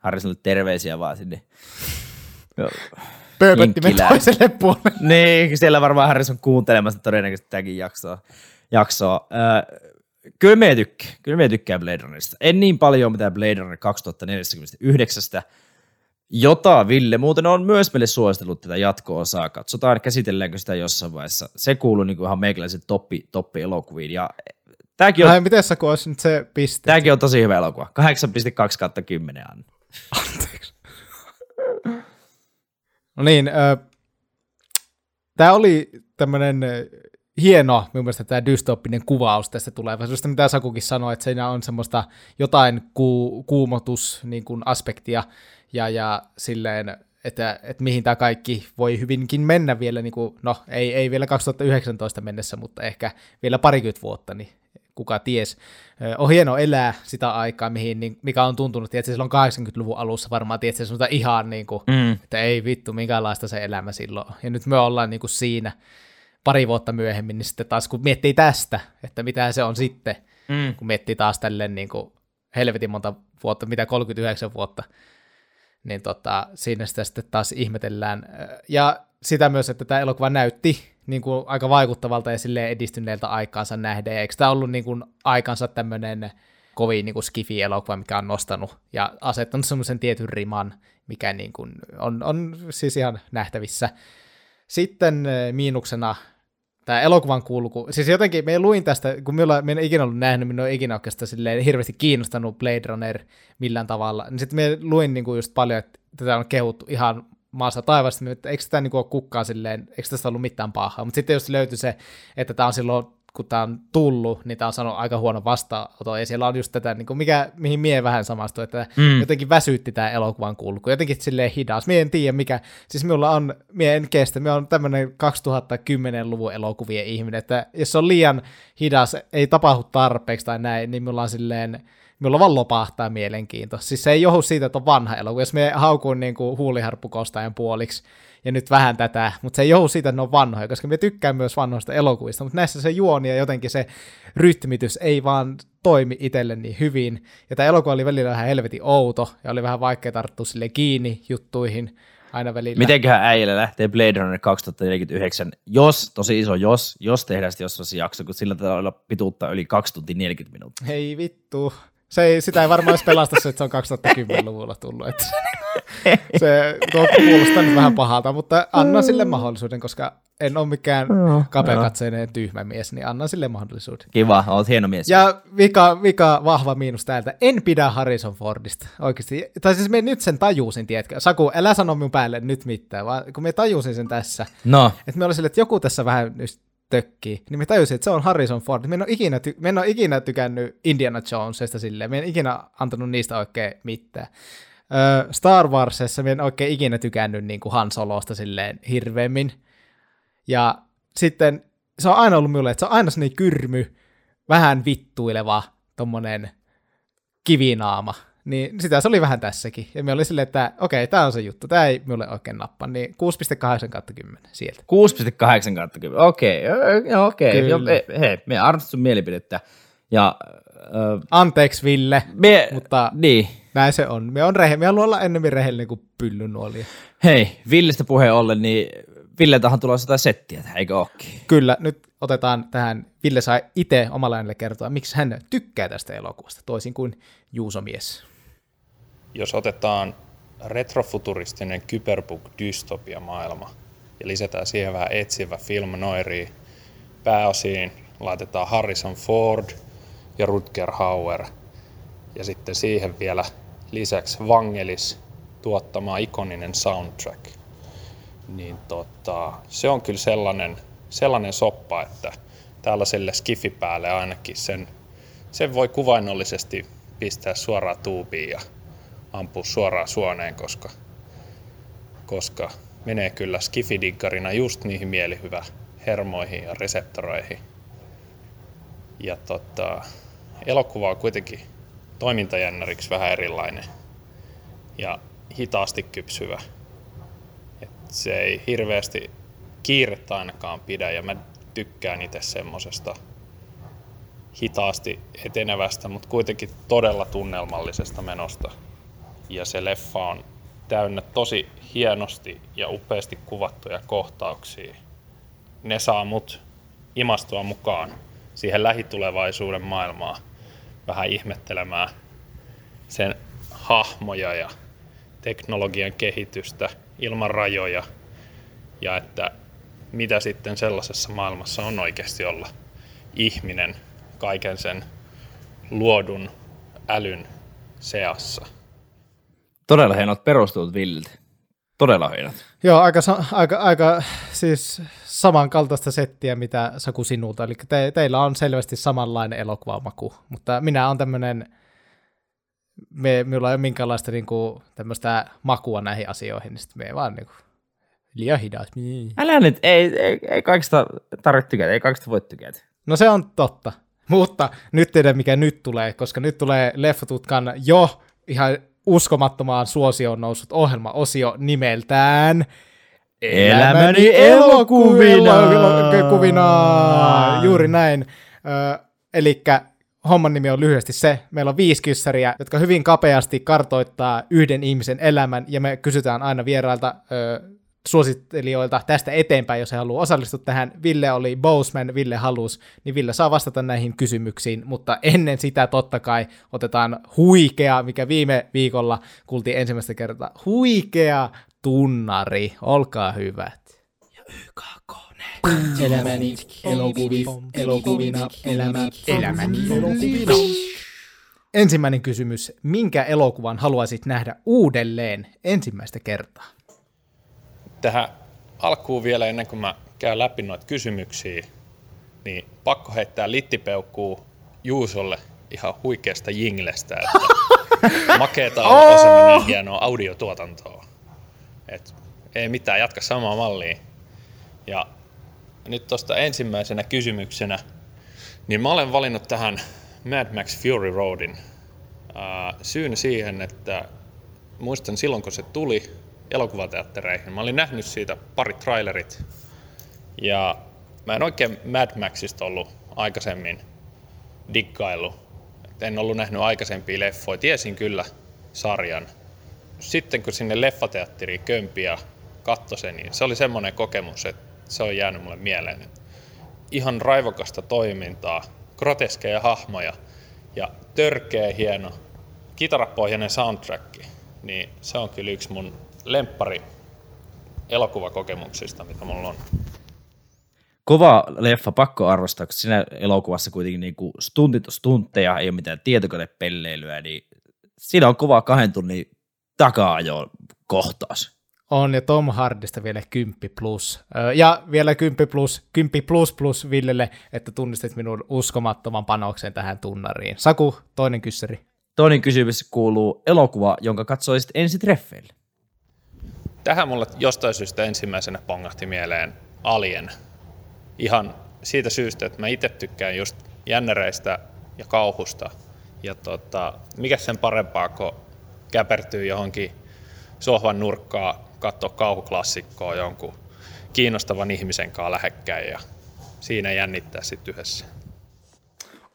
Harrisonille terveisiä vaan sinne. Pööpöttimen toiselle puolelle. niin, siellä varmaan Harrison kuuntelemassa todennäköisesti tämäkin jaksoa jaksoa. Äh, kyllä me tykkää, kyllä me tykkää Blade Runnerista. En niin paljon mitä Blade Runner 2049, jota Ville muuten on myös meille suositellut tätä jatko-osaa. Katsotaan, käsitelläänkö sitä jossain vaiheessa. Se kuuluu niin kuin ihan meikäläisen toppi, toppi elokuviin. Ja Tämäkin on, Ai, miten sä olisi nyt se piste? Tämäkin on tosi hyvä elokuva. 8,2 kautta 10 anna. Anteeksi. no niin, äh, tämä oli tämmöinen hieno mun mielestä tämä dystoppinen kuvaus tästä tulevaisuudesta, mitä Sakukin sanoi, että siinä on semmoista jotain ku, kuumotus niin kuin aspektia ja, ja silleen, että, että mihin tämä kaikki voi hyvinkin mennä vielä, niin kuin, no ei, ei vielä 2019 mennessä, mutta ehkä vielä parikymmentä vuotta, niin kuka ties. On hieno elää sitä aikaa, mihin, niin, mikä on tuntunut, tietysti silloin 80-luvun alussa varmaan, tietysti ihan niin kuin, mm. että ei vittu, minkälaista se elämä silloin. Ja nyt me ollaan niin kuin siinä, pari vuotta myöhemmin, niin sitten taas kun miettii tästä, että mitä se on sitten, mm. kun miettii taas tälleen niin kuin helvetin monta vuotta, mitä 39 vuotta, niin tota, siinä sitä sitten taas ihmetellään. Ja sitä myös, että tämä elokuva näytti niin kuin aika vaikuttavalta ja silleen edistyneeltä aikaansa nähden. Eikö tämä ollut niin kuin aikansa tämmöinen kovin niin kuin skifi-elokuva, mikä on nostanut ja asettanut semmoisen tietyn riman, mikä niin kuin on, on siis ihan nähtävissä. Sitten miinuksena tämä elokuvan kulku, siis jotenkin, me luin tästä, kun minulla, me en ikinä ollut nähnyt, ei ikinä oikeastaan silleen hirveästi kiinnostanut Blade Runner millään tavalla, niin sitten me luin niin kuin just paljon, että tätä on kehuttu ihan maassa taivasta, että eikö tämä niin ole kukkaan silleen, eikö tästä ollut mitään pahaa, mutta sitten jos löytyi se, että tämä on silloin kun tämä on tullut, niin tämä on saanut aika huono vastaanoto, ja siellä on just tätä, niin kuin mikä, mihin mie vähän samastuin, että mm. jotenkin väsytti tämä elokuvan kulku, jotenkin silleen hidas. Mie en tiedä mikä, siis minulla on, mie en kestä, mie on tämmöinen 2010-luvun elokuvien ihminen, että jos on liian hidas, ei tapahdu tarpeeksi tai näin, niin minulla on silleen, minulla vaan lopahtaa mielenkiinto. Siis se ei johdu siitä, että on vanha elokuva. Jos me haukun niin kuin huuliharppukostajan puoliksi, ja nyt vähän tätä, mutta se ei johdu siitä, että ne on vanhoja, koska me tykkään myös vanhoista elokuvista, mutta näissä se juoni ja jotenkin se rytmitys ei vaan toimi itselle niin hyvin. Ja tämä elokuva oli välillä vähän helvetin outo, ja oli vähän vaikea tarttua sille kiinni juttuihin aina välillä. Mitenköhän äijälle lähtee Blade Runner 2049, jos, tosi iso jos, jos tehdään sitten jossain jakso, kun sillä olla pituutta yli 2 tuntia 40 minuuttia. Hei vittu. Se ei, sitä ei varmaan edes pelasta se, että se on 2010-luvulla tullut. Että Se tuo kuulostaa nyt vähän pahalta, mutta anna sille mahdollisuuden, koska en ole mikään kapeakatseinen tyhmä mies, niin annan sille mahdollisuuden. Kiva, oot hieno mies. Ja vika, vika vahva miinus täältä. En pidä Harrison Fordista, oikeasti. Tai siis me nyt sen tajusin, tiedätkö. Saku, älä sano minun päälle nyt mitään, vaan kun me tajusin sen tässä, No, että me oli sille, että joku tässä vähän nyt tökkii, niin me tajusin, että se on Harrison Ford. Me en ole ikinä, ty- me en ole ikinä tykännyt Indiana Jonesista silleen, me en ikinä antanut niistä oikein mitään. Öö, Star Warsissa me en oikein ikinä tykännyt niin kuin Han Solosta silleen hirveämmin. Ja sitten se on aina ollut minulle, että se on aina sellainen kyrmy, vähän vittuileva, tommonen kivinaama. Niin sitä se oli vähän tässäkin. Ja me oli silleen, että okei, tämä on se juttu, tämä ei minulle oikein nappa. Niin 6,8 kautta 10 sieltä. 6,8 kautta 10. Okei, ö, okei. Hei, me arvostan sun mielipidettä. Ja ö, Anteeksi Ville, me, mutta niin. näin se on. Me on rehe, me haluan olla enemmän rehellinen kuin pyllynuoli. Hei, Villestä puheen ollen, niin Villeltähän tulee jotain settiä, tähän, eikö ookin? Kyllä, nyt otetaan tähän, Ville sai itse omalla äänellä kertoa, miksi hän tykkää tästä elokuvasta, toisin kuin Juuso mies. Jos otetaan retrofuturistinen kyberpunk-dystopia-maailma ja lisätään siihen vähän etsivä film noiri, pääosiin laitetaan Harrison Ford ja Rutger Hauer ja sitten siihen vielä lisäksi Vangelis tuottama ikoninen soundtrack. Niin tota, se on kyllä sellainen, sellainen soppa, että tällaiselle skifipäälle ainakin sen, sen voi kuvainnollisesti pistää suoraan tuubiin ja ampua suoraan suoneen, koska, koska menee kyllä skifidiggarina just niihin mielihyvä hermoihin ja reseptoreihin. Ja tota, elokuva on kuitenkin toimintajännäriksi vähän erilainen ja hitaasti kypsyvä. Et se ei hirveästi kiirettä ainakaan pidä ja mä tykkään itse semmosesta hitaasti etenevästä, mutta kuitenkin todella tunnelmallisesta menosta. Ja se leffa on täynnä tosi hienosti ja upeasti kuvattuja kohtauksia. Ne saa mut imastua mukaan siihen lähitulevaisuuden maailmaan vähän ihmettelemään sen hahmoja ja teknologian kehitystä ilman rajoja ja että mitä sitten sellaisessa maailmassa on oikeasti olla ihminen kaiken sen luodun älyn seassa. Todella hienot perustelut Villiltä. Todella hienot. Joo, aika, aika, aika siis samankaltaista settiä, mitä Saku sinulta. Eli te, teillä on selvästi samanlainen elokuvamaku, mutta minä on tämmöinen, me, minulla ei ole minkäänlaista niinku, tämmöistä makua näihin asioihin, niin sitten me vaan niinku, liian hidas. Niin. Älä nyt, ei, ei, ei kaikista tarvitse tykätä, ei kaikista voi tykätä. No se on totta. Mutta nyt tiedän, mikä nyt tulee, koska nyt tulee Leffatutkan jo ihan uskomattomaan suosioon noussut ohjelmaosio nimeltään Elämäni elokuvina. elokuvina. Juuri näin. Ö, elikkä homman nimi on lyhyesti se, meillä on viisi kyssäriä, jotka hyvin kapeasti kartoittaa yhden ihmisen elämän, ja me kysytään aina vierailta ö, suosittelijoilta tästä eteenpäin, jos he haluaa osallistua tähän. Ville oli Boseman, Ville halus, niin Ville saa vastata näihin kysymyksiin, mutta ennen sitä totta kai otetaan huikea, mikä viime viikolla kuultiin ensimmäistä kertaa, huikea tunnari, olkaa hyvät. Elämäni elokuvi, elokuvina, elämä, elämäni elokuvina. Ensimmäinen kysymys, minkä elokuvan haluaisit nähdä uudelleen ensimmäistä kertaa? Tähän alkuun vielä ennen kuin mä käyn läpi noita kysymyksiä, niin pakko heittää littipeukkuu Juusolle ihan huikeasta jinglestä, että makeeta on osa niin hienoa audiotuotantoa. Et ei mitään, jatka samaa mallia. Ja nyt tuosta ensimmäisenä kysymyksenä, niin mä olen valinnut tähän Mad Max Fury Roadin. Syyn siihen, että muistan silloin kun se tuli elokuvateattereihin, mä olin nähnyt siitä pari trailerit ja mä en oikein Mad Maxista ollut aikaisemmin diggailu. Et En ollut nähnyt aikaisempia leffoja, tiesin kyllä sarjan. Sitten kun sinne leffateatteriin kömpi ja katsoi sen, niin se oli semmoinen kokemus, että se on jäänyt mulle mieleen. Ihan raivokasta toimintaa, groteskeja hahmoja ja törkeä hieno kitarapohjainen soundtrack. niin se on kyllä yksi mun lemppari elokuvakokemuksista, mitä mulla on. Kova leffa, pakko arvostaa, koska siinä elokuvassa kuitenkin niin kuin stuntit on stuntteja, ei ole mitään tietokonepelleilyä, niin siinä on kova kahden tunnin takaa jo kohtaus. On, ja Tom Hardista vielä 10 plus. Ja vielä 10 plus, 10 plus plus Villelle, että tunnistit minun uskomattoman panoksen tähän tunnariin. Saku, toinen kyssäri. Toinen kysymys kuuluu elokuva, jonka katsoisit ensi treffeille. Tähän mulle jostain syystä ensimmäisenä pongahti mieleen Alien. Ihan siitä syystä, että mä itse tykkään just jännäreistä ja kauhusta. Ja tota, mikä sen parempaa, kun käpertyy johonkin sohvan nurkkaa, katsoa kauhuklassikkoa jonkun kiinnostavan ihmisen kanssa lähekkäin ja siinä jännittää sitten yhdessä.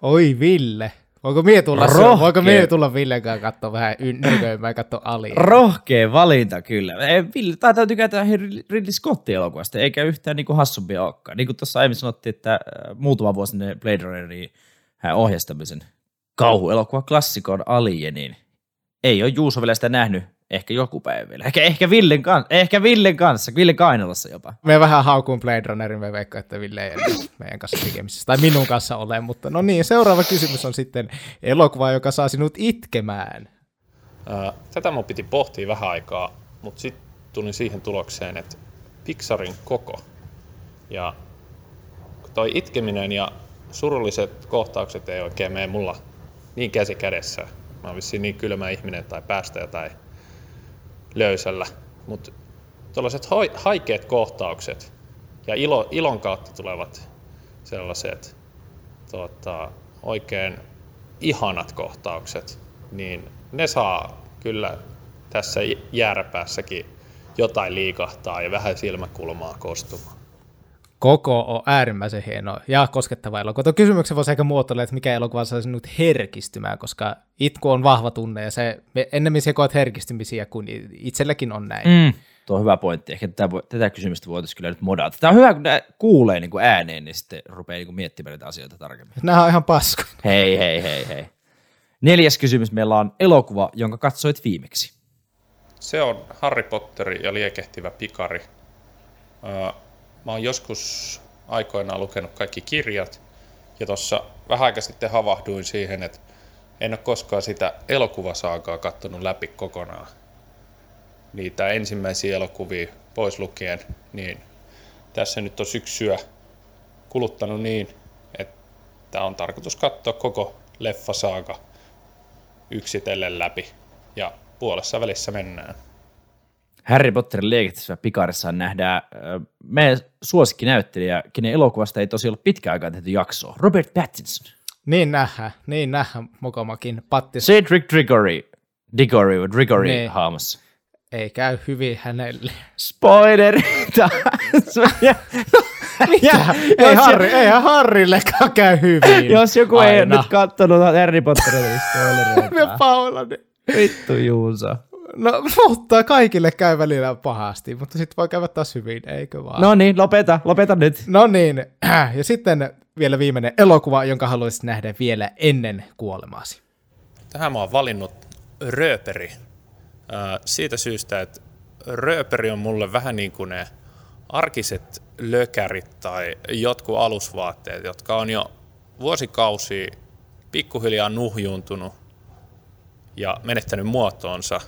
Oi Ville. Voiko mie tulla, Rohkea. voiko mie tulla Villen kanssa katsoa vähän nyrköimään ja katsoa alia? Rohkea valinta kyllä. Ei, Ville taitaa tykätä Ridley Scottin elokuvasta, eikä yhtään niin kuin hassumpia olekaan. Niin kuin tuossa aiemmin sanottiin, että äh, muutama vuosi ne Blade Runnerin hän ohjasi tämmöisen kauhuelokuva klassikon Alienin. Ei ole Juuso vielä sitä nähnyt, ehkä joku päivä vielä. Ehkä, ehkä, Villen, kanssa, ehkä Villen kanssa, Villen Kainalassa jopa. Me vähän haukuun Blade Runnerin, me veikkaan, että Ville ei ole meidän kanssa tekemisissä, tai minun kanssa ole, mutta no niin, seuraava kysymys on sitten elokuva, joka saa sinut itkemään. Ää, Tätä mun piti pohtia vähän aikaa, mutta sitten tulin siihen tulokseen, että Pixarin koko. Ja toi itkeminen ja surulliset kohtaukset ei oikein mene mulla niin käsi kädessä. Mä oon vissiin niin kylmä ihminen tai päästä jotain löysällä. Mutta tuollaiset haikeat kohtaukset ja ilo, ilon kautta tulevat sellaiset tota, oikein ihanat kohtaukset, niin ne saa kyllä tässä jääräpäässäkin jotain liikahtaa ja vähän silmäkulmaa kostumaan. Koko on äärimmäisen hieno ja koskettava elokuva. Tuo kysymyksen voisi ehkä muotoilla, että mikä elokuva saa sinut herkistymään, koska itku on vahva tunne ja se ennemmin sekoat herkistymisiä kuin itselläkin on näin. Mm. Tuo on hyvä pointti. Ehkä tätä, voi- tätä kysymystä voitaisiin kyllä nyt modata. Tämä on hyvä, kun kuulee niin kuin ääneen, niin sitten rupeaa niin kuin miettimään näitä asioita tarkemmin. Nämä on ihan paskoja. Hei, hei, hei, hei. Neljäs kysymys meillä on elokuva, jonka katsoit viimeksi. Se on Harry Potter ja liekehtivä pikari. Öö, Mä oon joskus aikoinaan lukenut kaikki kirjat ja tuossa vähän aika sitten havahduin siihen, että en ole koskaan sitä elokuvasaakaa kattonut läpi kokonaan. Niitä ensimmäisiä elokuvia pois lukien, niin tässä nyt on syksyä kuluttanut niin, että on tarkoitus katsoa koko leffasaaga yksitellen läpi ja puolessa välissä mennään. Harry Potterin liekehtivässä pikarissa nähdään äh, meidän suosikkinäyttelijä, kenen elokuvasta ei tosi ollut pitkään aikaa tehty jaksoa, Robert Pattinson. Niin nähdään, niin nähdään mokomakin pattis. Cedric Diggory, Diggory, Diggory Niin. hahmossa. Ei käy hyvin hänelle. Spoiler! Mitä? ei, Harri, eihän Harrillekaan käy hyvin. Jos joku ei Aina. nyt kattonut Harry Potteria, niin spoilereita. Me Paula, niin- Vittu Juuso. No, mutta kaikille käy välillä pahasti, mutta sitten voi käydä taas hyvin, eikö vaan? No niin, lopeta, lopeta nyt. No niin, ja sitten vielä viimeinen elokuva, jonka haluaisit nähdä vielä ennen kuolemaasi. Tähän mä oon valinnut rööperi. Siitä syystä, että rööperi on mulle vähän niin kuin ne arkiset lökärit tai jotkut alusvaatteet, jotka on jo vuosikausia pikkuhiljaa nuhjuuntunut ja menettänyt muotoonsa,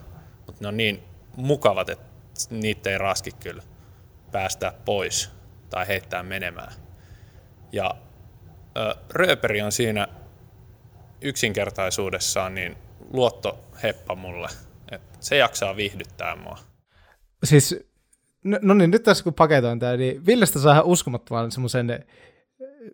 mutta ne on niin mukavat, että niitä ei raski kyllä päästää pois tai heittää menemään. Ja rööperi on siinä yksinkertaisuudessaan niin luottoheppa mulle. Et se jaksaa viihdyttää mua. Siis, no, no niin, nyt tässä kun paketoin tämä, niin Villestä saa ihan uskomattoman semmoisen,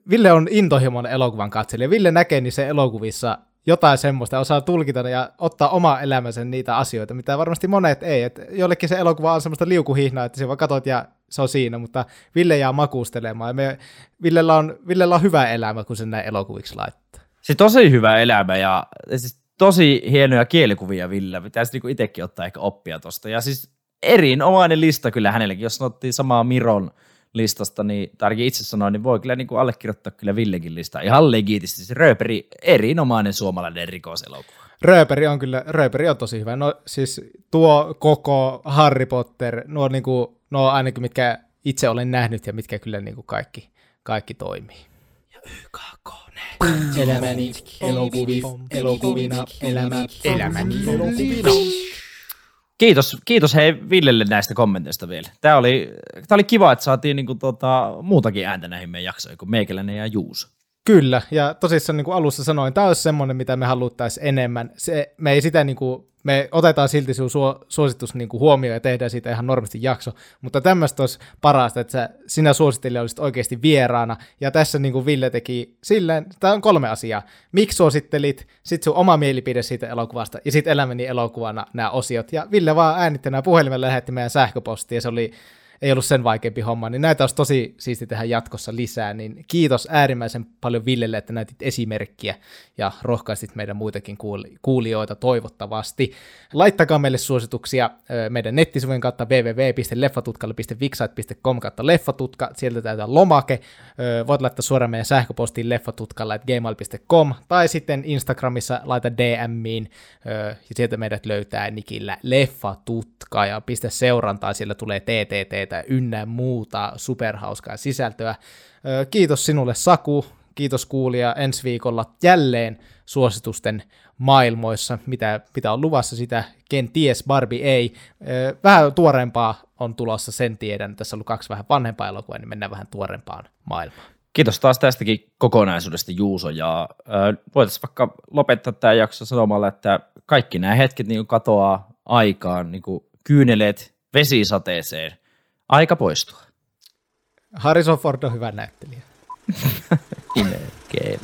Ville on intohimoinen elokuvan katselija. Ville näkee niissä elokuvissa jotain semmoista osaa tulkita ja ottaa oma elämänsä niitä asioita, mitä varmasti monet ei. Et jollekin se elokuva on semmoista liukuhihnaa, että se vaan katot ja se on siinä, mutta Ville jää makustelemaan. Ja me, Villellä, on, Villellä on hyvä elämä, kun sen näin elokuviksi laittaa. Se tosi hyvä elämä ja siis tosi hienoja kielikuvia Ville. Pitäisi niinku itsekin ottaa ehkä oppia tosta. Ja siis erinomainen lista kyllä hänellekin. Jos sanottiin samaa Miron listasta, niin tai ainakin itse sanoin, niin voi kyllä niin kuin allekirjoittaa kyllä Villekin listaa. Ihan legitisti. Se Rööperi, erinomainen suomalainen rikoselokuva. Rööperi on kyllä, Rööperi on tosi hyvä. No siis tuo koko Harry Potter, nuo, niinku, nuo ainakin mitkä itse olen nähnyt ja mitkä kyllä niinku kaikki, kaikki toimii. Elämäni elokuvi, elokuvina, elämä, elämäni elokuvina. Kiitos, kiitos hei Villelle näistä kommenteista vielä. Tämä oli, tämä oli kiva, että saatiin niinku tota, muutakin ääntä näihin meidän jaksoihin kuin meikäläinen ja Juuso. Kyllä, ja tosissaan niin kuin alussa sanoin, tämä olisi semmoinen, mitä me haluttaisiin enemmän. Se, me ei sitä niin kuin, me otetaan silti sinun suo, suositus niin kuin huomioon ja tehdään siitä ihan normisti jakso, mutta tämmöistä olisi parasta, että sä, sinä suosittelija olisit oikeasti vieraana, ja tässä niin kuin Ville teki silleen, tämä on kolme asiaa. Miksi suosittelit, sitten sun oma mielipide siitä elokuvasta, ja sitten elämäni elokuvana nämä osiot, ja Ville vaan äänitti nämä puhelimella lähetti meidän sähköpostia, ja se oli ei ollut sen vaikeampi homma, niin näitä olisi tosi siisti tehdä jatkossa lisää, niin kiitos äärimmäisen paljon Villelle, että näytit esimerkkiä ja rohkaistit meidän muitakin kuulijoita toivottavasti. Laittakaa meille suosituksia meidän nettisivujen kautta www.leffatutkalle.vixite.com kautta leffatutka, sieltä täytetään lomake, voit laittaa suoraan meidän sähköpostiin leffatutkalla.gmail.com tai sitten Instagramissa laita DMiin ja sieltä meidät löytää nikillä leffatutka ja pistä seurantaa, siellä tulee TTT videoita ynnä muuta superhauskaa sisältöä. Kiitos sinulle Saku, kiitos kuulija ensi viikolla jälleen suositusten maailmoissa, mitä, mitä on luvassa, sitä kenties Barbie ei. Vähän tuorempaa on tulossa, sen tiedän. Tässä on ollut kaksi vähän vanhempaa elokuvaa, niin mennään vähän tuorempaan maailmaan. Kiitos taas tästäkin kokonaisuudesta Juuso, ja voitaisiin vaikka lopettaa tämä jakso sanomalla, että kaikki nämä hetket niin katoaa aikaan, niin kuin kyyneleet vesisateeseen – Aika poistua. Harrison Ford on hyvä näyttelijä. Melkein.